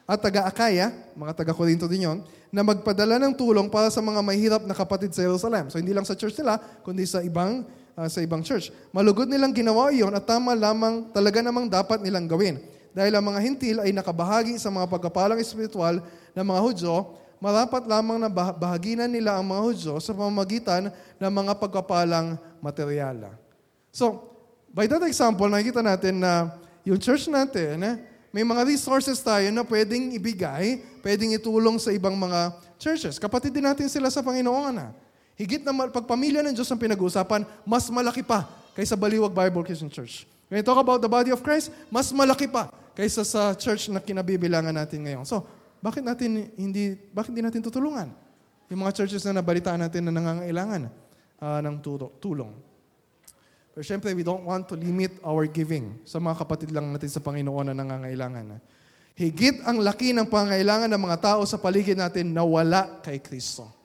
at taga-Akaya, mga taga-Korinto din yon, na magpadala ng tulong para sa mga mahirap na kapatid sa Jerusalem. So hindi lang sa church nila, kundi sa ibang uh, sa ibang church. Malugod nilang ginawa iyon at tama lamang talaga namang dapat nilang gawin. Dahil ang mga hintil ay nakabahagi sa mga pagkapalang espiritual ng mga Hudyo, marapat lamang na bahaginan nila ang mga Hudyo sa pamamagitan ng mga pagkapalang materyala. So, by that example, nakikita natin na yung church natin, eh, may mga resources tayo na pwedeng ibigay, pwedeng itulong sa ibang mga churches. Kapatid din natin sila sa Panginoon. Ha? Higit na pagpamilya ng Diyos ang pinag-uusapan, mas malaki pa kaysa Baliwag Bible Christian Church. When we talk about the body of Christ, mas malaki pa kaysa sa church na kinabibilangan natin ngayon. So, bakit natin hindi bakit hindi natin tutulungan? Yung mga churches na nabalitaan natin na nangangailangan uh, ng tulong. Pero syempre, we don't want to limit our giving sa mga kapatid lang natin sa Panginoon na nangangailangan. Higit ang laki ng pangailangan ng mga tao sa paligid natin na wala kay Kristo.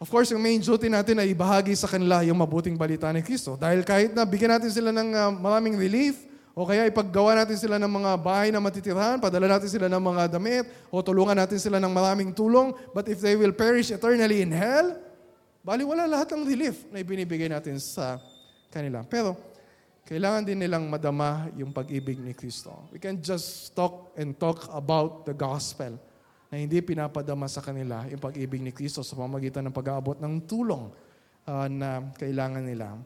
Of course, yung main duty natin ay ibahagi sa kanila yung mabuting balita ni Kristo. Dahil kahit na bigyan natin sila ng uh, maraming relief, o kaya ipaggawa natin sila ng mga bahay na matitirahan, padala natin sila ng mga damit, o tulungan natin sila ng maraming tulong, but if they will perish eternally in hell, Bali, wala lahat ng relief na ibinibigay natin sa kanila. Pero, kailangan din nilang madama yung pag-ibig ni Kristo. We can just talk and talk about the gospel na hindi pinapadama sa kanila yung pag-ibig ni Kristo sa pamagitan ng pag-aabot ng tulong uh, na kailangan nila.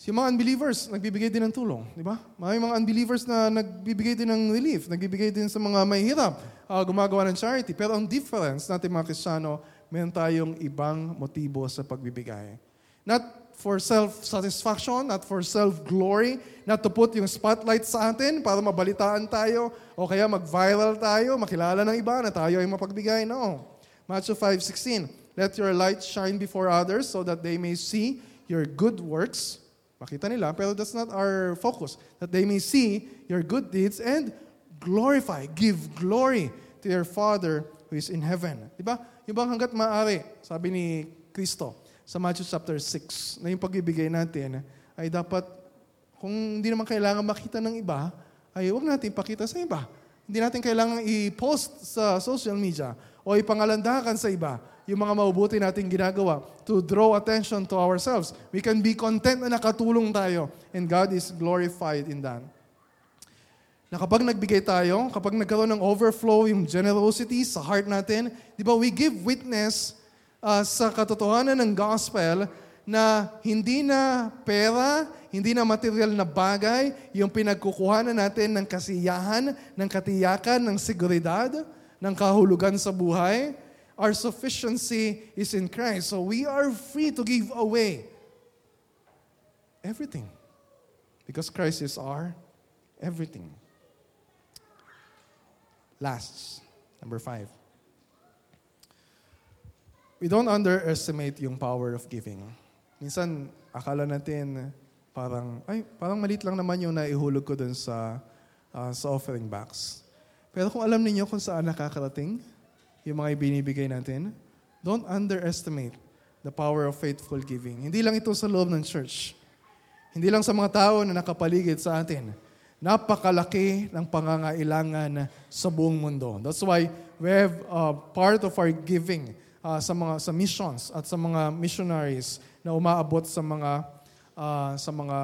Si mga unbelievers, nagbibigay din ng tulong, di ba? May mga unbelievers na nagbibigay din ng relief, nagbibigay din sa mga may hirap, uh, gumagawa ng charity. Pero ang difference natin mga Kristiyano, meron tayong ibang motibo sa pagbibigay. Not for self-satisfaction, not for self-glory, not to put yung spotlight sa atin para mabalitaan tayo o kaya mag-viral tayo, makilala ng iba na tayo ay mapagbigay. No. Matthew 5.16, Let your light shine before others so that they may see your good works. Makita nila, pero that's not our focus. That they may see your good deeds and glorify, give glory to your Father who is in heaven. Diba? Yung bang hanggat maaari, sabi ni Kristo sa Matthew chapter 6, na yung pagbibigay natin ay dapat, kung hindi naman kailangan makita ng iba, ay huwag natin ipakita sa iba. Hindi natin kailangan i-post sa social media o ipangalandakan sa iba yung mga mabubuti nating ginagawa to draw attention to ourselves. We can be content na nakatulong tayo and God is glorified in that na kapag nagbigay tayo, kapag nagkaroon ng overflow yung generosity sa heart natin, di ba, we give witness uh, sa katotohanan ng gospel na hindi na pera, hindi na material na bagay yung pinagkukuhanan natin ng kasiyahan, ng katiyakan, ng seguridad, ng kahulugan sa buhay. Our sufficiency is in Christ. So we are free to give away everything. Because Christ is our everything. Last, number five. We don't underestimate yung power of giving. Minsan, akala natin parang, ay, parang malit lang naman yung naihulog ko dun sa, uh, sa offering box. Pero kung alam niyo kung saan nakakarating yung mga ibinibigay natin, don't underestimate the power of faithful giving. Hindi lang ito sa loob ng church. Hindi lang sa mga tao na nakapaligid sa atin napakalaki ng pangangailangan sa buong mundo. That's why we have uh, part of our giving uh, sa mga sa missions at sa mga missionaries na umaabot sa mga uh, sa mga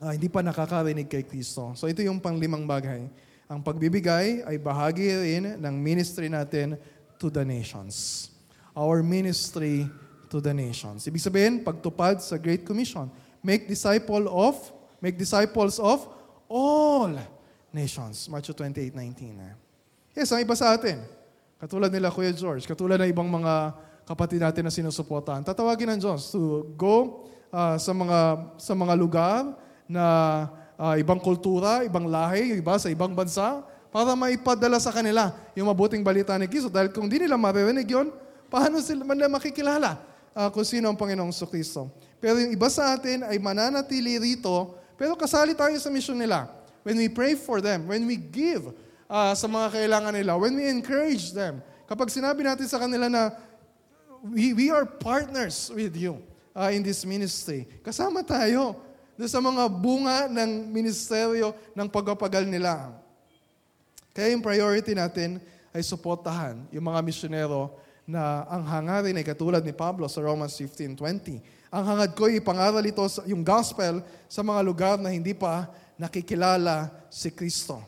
uh, hindi pa nakakarinig kay Kristo. So ito yung panglimang bagay. Ang pagbibigay ay bahagi rin ng ministry natin to the nations. Our ministry to the nations. Ibig sabihin, pagtupad sa Great Commission. Make disciple of, make disciples of all nations. Matthew 28:19. Eh. Yes, ang iba sa atin. Katulad nila Kuya George, katulad ng ibang mga kapatid natin na sinusuportahan. Tatawagin ng Diyos to go uh, sa mga sa mga lugar na uh, ibang kultura, ibang lahi, iba sa ibang bansa para maipadala sa kanila yung mabuting balita ni Kristo. Dahil kung di nila maririnig yon, paano sila man makikilala uh, kung sino ang Panginoong Kristo? Pero yung iba sa atin ay mananatili rito pero kasali tayo sa mission nila. When we pray for them, when we give uh, sa mga kailangan nila, when we encourage them, kapag sinabi natin sa kanila na we, we are partners with you uh, in this ministry, kasama tayo sa mga bunga ng ministeryo ng pagpapagal nila. Kaya yung priority natin ay suportahan yung mga misyonero na ang hangarin ay katulad ni Pablo sa Romans 15.20 ang hangad ko ipangaral ito, yung gospel, sa mga lugar na hindi pa nakikilala si Kristo.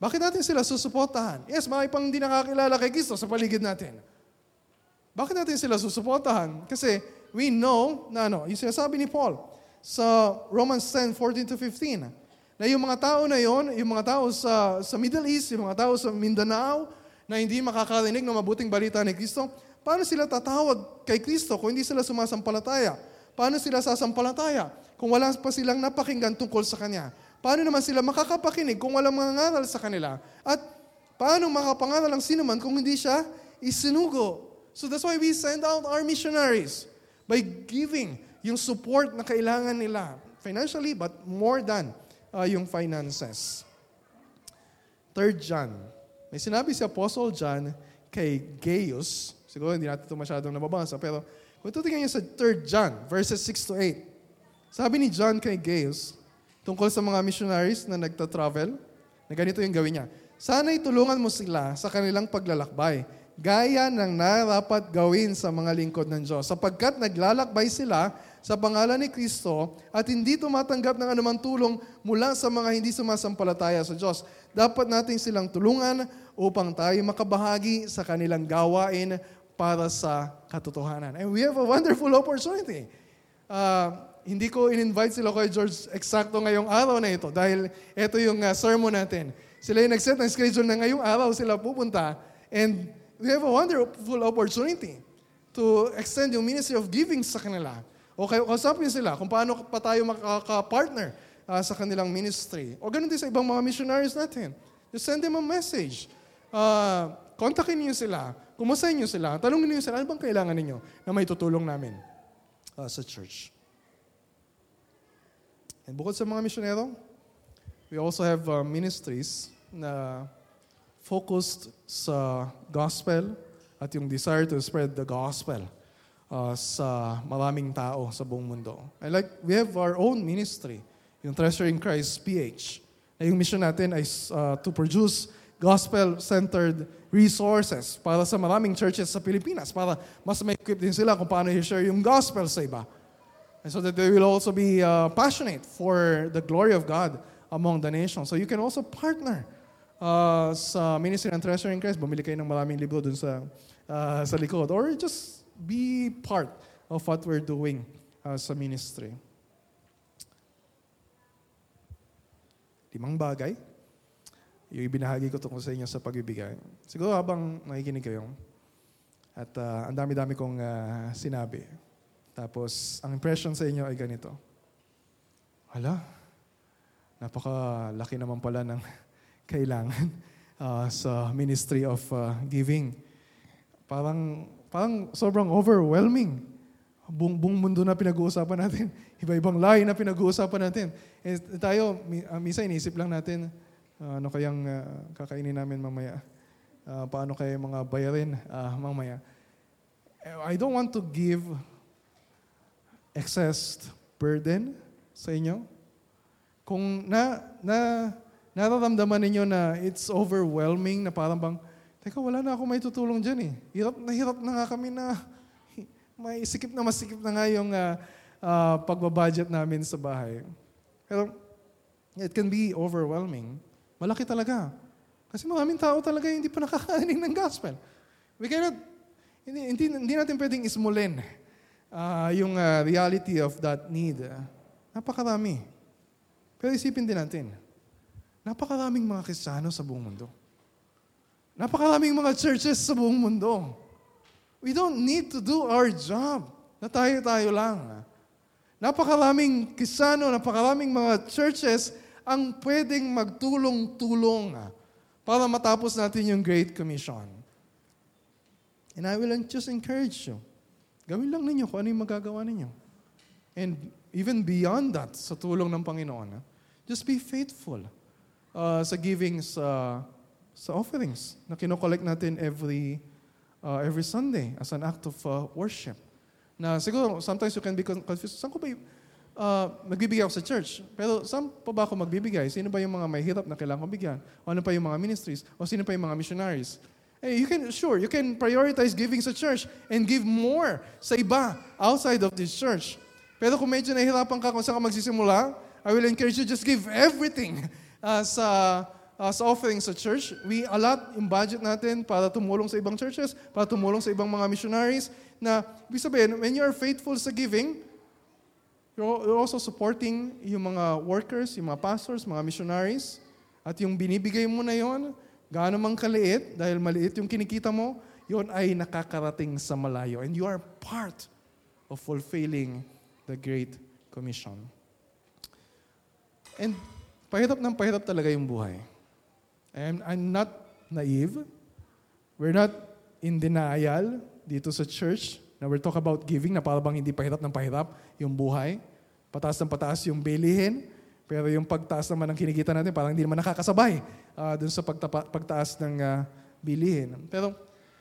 Bakit natin sila susuportahan? Yes, mga ipang hindi nakakilala kay Kristo sa paligid natin. Bakit natin sila susuportahan? Kasi we know na ano, yung sinasabi ni Paul sa Romans 10, 14 to 15, na yung mga tao na yon, yung mga tao sa, sa Middle East, yung mga tao sa Mindanao, na hindi makakarinig ng mabuting balita ni Kristo, paano sila tatawag kay Kristo kung hindi sila sumasampalataya? Paano sila sasampalataya kung wala pa silang napakinggan tungkol sa Kanya? Paano naman sila makakapakinig kung walang mga ngaral sa kanila? At paano makapangaral ang sino man kung hindi siya isinugo? So that's why we send out our missionaries by giving yung support na kailangan nila financially but more than uh, yung finances. Third John. May sinabi si Apostle John kay Gaius, siguro hindi natin ito masyadong nababasa, pero kung tutingnan niyo sa 3 John, verses 6 to 8, sabi ni John kay Gaius, tungkol sa mga missionaries na nagta-travel, na ganito yung gawin niya. Sana'y tulungan mo sila sa kanilang paglalakbay, gaya ng narapat gawin sa mga lingkod ng Diyos, sapagkat naglalakbay sila sa pangalan ni Kristo at hindi tumatanggap ng anumang tulong mula sa mga hindi sumasampalataya sa Diyos. Dapat natin silang tulungan upang tayo makabahagi sa kanilang gawain para sa katotohanan. And we have a wonderful opportunity. Uh, hindi ko in-invite sila kay George eksakto ngayong araw na ito dahil ito yung uh, sermon natin. Sila yung nag-set ng schedule na ngayong araw sila pupunta and we have a wonderful opportunity to extend yung ministry of giving sa kanila. O kayo, kausapin sila kung paano pa tayo makaka-partner uh, sa kanilang ministry. O ganun din sa ibang mga missionaries natin. Just send them a message. Uh, kontakin niyo sila. Kumusta niyo sila? Tanungin niyo sila, ano bang kailangan ninyo na may tutulong namin uh, sa church? And bukod sa mga misyonero, we also have uh, ministries na focused sa gospel at yung desire to spread the gospel uh, sa maraming tao sa buong mundo. And like, we have our own ministry, yung Treasuring Christ PH. Na yung mission natin is uh, to produce gospel-centered resources para sa maraming churches sa Pilipinas para mas may equip din sila kung paano i-share yung gospel sa iba. And so that they will also be uh, passionate for the glory of God among the nations. So you can also partner uh, sa Ministry ng Treasure in Christ. Bumili kayo ng maraming libro dun sa, uh, sa likod. Or just be part of what we're doing uh, sa ministry. Limang bagay. Yung ibinahagi ko tungkol sa inyo sa pagbibigay. Siguro habang nakikinig kayo, at uh, ang dami-dami kong uh, sinabi. Tapos, ang impression sa inyo ay ganito. Hala, napakalaki naman pala ng kailangan uh, sa ministry of uh, giving. Parang, parang sobrang overwhelming. Buong, buong mundo na pinag-uusapan natin. Iba-ibang lahi na pinag-uusapan natin. Eh, tayo, misa inisip lang natin, uh, ano kayang uh, kakainin namin mamaya. Uh, paano kaya mga bayarin uh, mamaya. I don't want to give excess burden sa inyo. Kung na, na, nararamdaman ninyo na it's overwhelming, na parang bang, teka, wala na ako may tutulong dyan eh. Hirap na hirap na nga kami na may sikip na masikip na nga yung uh, uh, pagbabudget namin sa bahay. Pero it can be overwhelming. Malaki talaga. Kasi maraming tao talaga hindi pa nakakarinig ng gospel. We cannot, hindi, hindi, hindi natin pwedeng ismulin uh, yung uh, reality of that need. Napakarami. Pero isipin din natin, napakaraming mga kristyano sa buong mundo. Napakaraming mga churches sa buong mundo. We don't need to do our job. Na tayo-tayo lang. Napakaraming kisano, napakaraming mga churches ang pwedeng magtulong-tulong para matapos natin yung Great Commission. And I will just encourage you. Gawin lang ninyo kung ano yung magagawa ninyo. And even beyond that, sa tulong ng Panginoon, just be faithful uh, sa giving sa, sa offerings na kinokollect natin every uh, every Sunday as an act of uh, worship. Na siguro, sometimes you can be confused. Saan ko ba uh, magbibigay ako sa church? Pero saan pa ba ako magbibigay? Sino ba yung mga may hirap na kailangan kong bigyan? O ano pa yung mga ministries? O sino pa yung mga missionaries? Hey, you can, sure, you can prioritize giving sa church and give more sa iba outside of this church. Pero kung medyo nahihirapan ka kung saan ka magsisimula, I will encourage you just give everything uh, sa uh, sa offering sa church. We allot yung budget natin para tumulong sa ibang churches, para tumulong sa ibang mga missionaries, na, ibig sabihin, when you are faithful sa giving, you're also supporting yung mga workers, yung mga pastors, mga missionaries, at yung binibigay mo na yon, gaano mang kaliit, dahil maliit yung kinikita mo, yon ay nakakarating sa malayo. And you are part of fulfilling the Great Commission. And pahirap ng pahirap talaga yung buhay. And I'm not naive. We're not in denial dito sa church na we're talk about giving na parang hindi pahirap ng pahirap yung buhay. Pataas ng pataas yung bilihin. Pero yung pagtaas naman ng kinikita natin, parang hindi naman nakakasabay uh, dun sa pagtapa, pagtaas ng uh, bilihin. Pero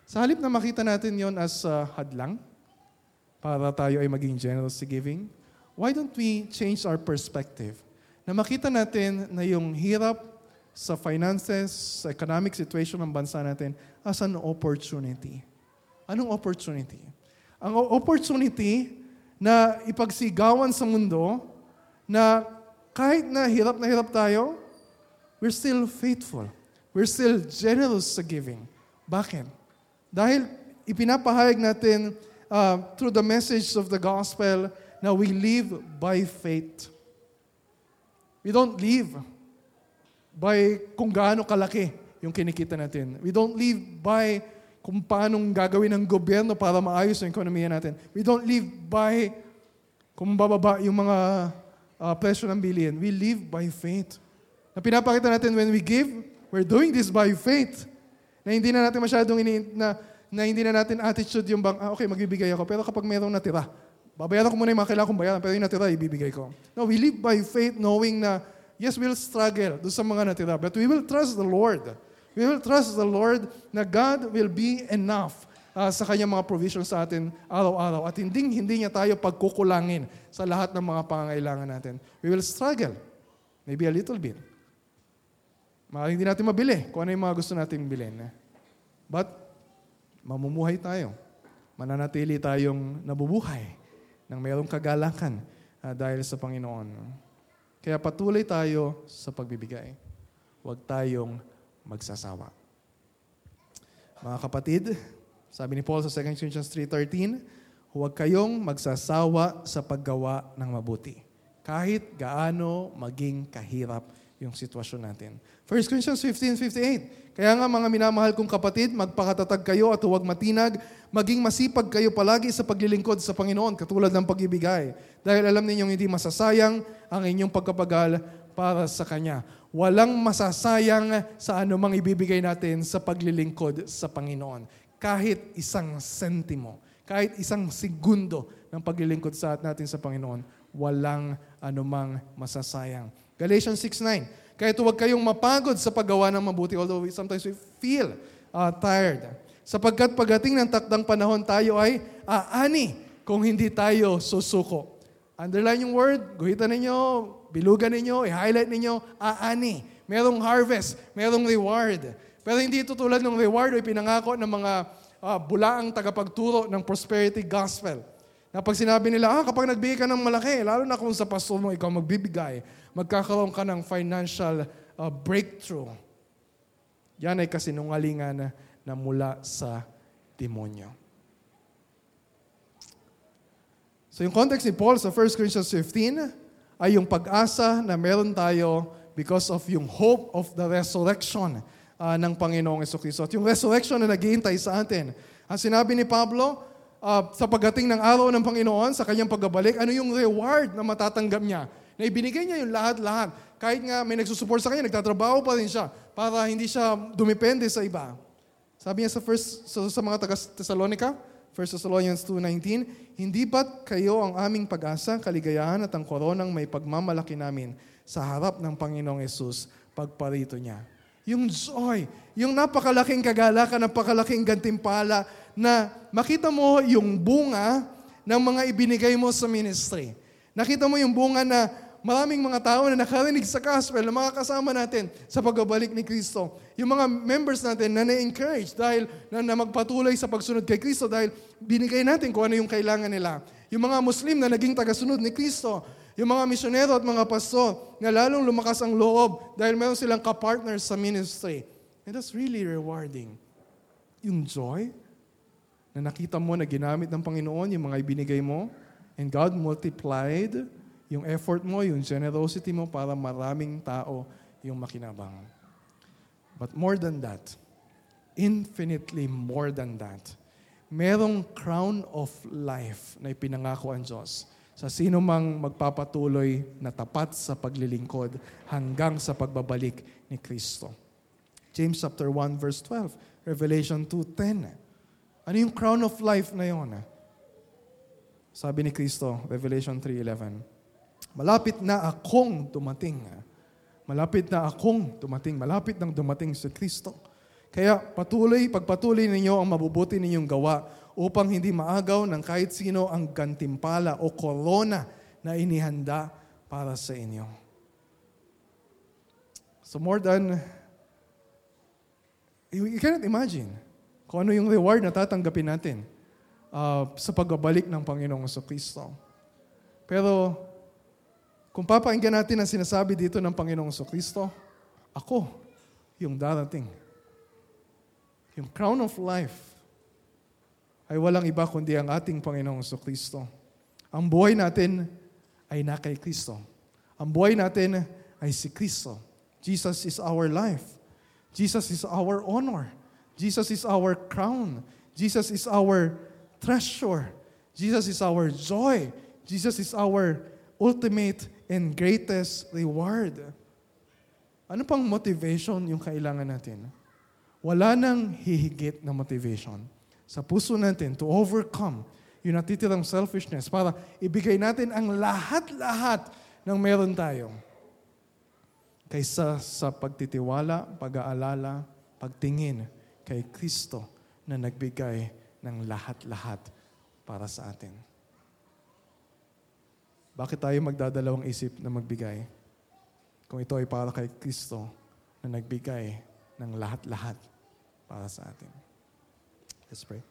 sa halip na makita natin yon as uh, hadlang para tayo ay maging generous sa giving, why don't we change our perspective? Na makita natin na yung hirap sa finances, sa economic situation ng bansa natin as an opportunity. Anong opportunity? Ang opportunity na ipagsigawan sa mundo na kahit na hirap na hirap tayo, we're still faithful. We're still generous sa giving. Bakit? Dahil ipinapahayag natin uh, through the message of the gospel na we live by faith. We don't live by kung gaano kalaki yung kinikita natin. We don't live by kung paano gagawin ng gobyerno para maayos ang ekonomiya natin. We don't live by kung bababa yung mga uh, presyo ng bilihin. We live by faith. Na pinapakita natin when we give, we're doing this by faith. Na hindi na natin masyadong ini, na, na hindi na natin attitude yung bang, ah, okay, magbibigay ako. Pero kapag mayroong natira, babayaran ko muna yung mga kailangan kong bayaran, pero yung natira, ibibigay ko. No, we live by faith knowing na Yes, we'll struggle do sa mga natira, but we will trust the Lord. We will trust the Lord na God will be enough uh, sa kanyang mga provisions sa atin araw-araw at hindi, hindi niya tayo pagkukulangin sa lahat ng mga pangangailangan natin. We will struggle, maybe a little bit. Maaaring hindi natin mabili kung ano yung mga gusto nating bilhin. But, mamumuhay tayo. Mananatili tayong nabubuhay ng mayroong kagalakan uh, dahil sa Panginoon. Kaya patuloy tayo sa pagbibigay. Huwag tayong magsasawa. Mga kapatid, Sabi ni Paul sa 2 Corinthians 3.13, huwag kayong magsasawa sa paggawa ng mabuti. Kahit gaano maging kahirap yung sitwasyon natin. 1 Corinthians 15.58, Kaya nga mga minamahal kong kapatid, magpakatatag kayo at huwag matinag, maging masipag kayo palagi sa paglilingkod sa Panginoon, katulad ng pag-ibigay. Dahil alam ninyong hindi masasayang ang inyong pagkapagal para sa Kanya. Walang masasayang sa anumang ibibigay natin sa paglilingkod sa Panginoon. Kahit isang sentimo, kahit isang segundo ng paglilingkod sa natin sa Panginoon, walang anumang masasayang. Galatians 6.9 Kahit huwag kayong mapagod sa paggawa ng mabuti, although sometimes we feel uh, tired. Sapagkat pagdating ng takdang panahon, tayo ay aani kung hindi tayo susuko. Underline yung word, guhitan ninyo, bilugan ninyo, i-highlight ninyo, aani. Merong harvest, merong reward. Pero hindi ito tulad ng reward o pinangako ng mga uh, bulaang tagapagturo ng prosperity gospel. Na pag sinabi nila, ah, kapag nagbigay ka ng malaki, lalo na kung sa pastor mo ikaw magbibigay, magkakaroon ka ng financial uh, breakthrough. Yan ay kasinungalingan na, na mula sa demonyo. So yung context ni Paul sa 1 Corinthians 15 ay yung pag-asa na meron tayo because of yung hope of the resurrection uh, ng Panginoong Kristo. At yung resurrection na naghihintay sa atin. Ang sinabi ni Pablo, uh, sa pagdating ng araw ng Panginoon, sa kanyang pagbabalik, ano yung reward na matatanggap niya? Na ibinigay niya yung lahat-lahat. Kahit nga may nagsusupport sa kanya, nagtatrabaho pa rin siya para hindi siya dumepende sa iba. Sabi niya sa, first, sa, sa mga taga-Thessalonica, 1 Thessalonians 2.19, Hindi ba't kayo ang aming pag-asa, kaligayahan at ang koronang may pagmamalaki namin sa harap ng Panginoong Yesus pagparito niya? Yung joy, yung napakalaking kagalakan, napakalaking gantimpala na makita mo yung bunga ng mga ibinigay mo sa ministry. Nakita mo yung bunga na maraming mga tao na nakarinig sa gospel na makakasama natin sa pagbabalik ni Kristo. Yung mga members natin na na-encourage dahil na, na magpatuloy sa pagsunod kay Kristo dahil binigay natin kung ano yung kailangan nila. Yung mga Muslim na naging tagasunod ni Kristo. Yung mga misyonero at mga pastor na lalong lumakas ang loob dahil meron silang kapartners sa ministry. And that's really rewarding. Yung joy na nakita mo na ginamit ng Panginoon yung mga ibinigay mo and God multiplied yung effort mo, yung generosity mo para maraming tao yung makinabang. But more than that, infinitely more than that, merong crown of life na ipinangako ang Diyos sa sino mang magpapatuloy na tapat sa paglilingkod hanggang sa pagbabalik ni Kristo. James chapter 1 verse 12, Revelation 2:10. Ano yung crown of life na yon? Sabi ni Kristo, Revelation 3:11. Malapit na akong dumating. Malapit na akong dumating. Malapit nang dumating si Kristo. Kaya patuloy, pagpatuloy ninyo ang mabubuti ninyong gawa upang hindi maagaw ng kahit sino ang gantimpala o korona na inihanda para sa inyo. So more than, you cannot imagine kung ano yung reward na tatanggapin natin uh, sa pagbabalik ng Panginoong Kristo. Pero kung papakinggan natin ang sinasabi dito ng Panginoong Kristo, ako yung darating. Yung crown of life ay walang iba kundi ang ating Panginoong Kristo. Ang buhay natin ay na kay Kristo. Ang buhay natin ay si Kristo. Jesus is our life. Jesus is our honor. Jesus is our crown. Jesus is our treasure. Jesus is our joy. Jesus is our ultimate and greatest reward. Ano pang motivation yung kailangan natin? Wala nang hihigit na motivation sa puso natin to overcome yung natitirang selfishness para ibigay natin ang lahat-lahat ng meron tayo kaysa sa pagtitiwala, pag-aalala, pagtingin kay Kristo na nagbigay ng lahat-lahat para sa atin. Bakit tayo magdadalawang isip na magbigay? Kung ito ay para kay Kristo na nagbigay ng lahat-lahat para sa atin. Let's pray.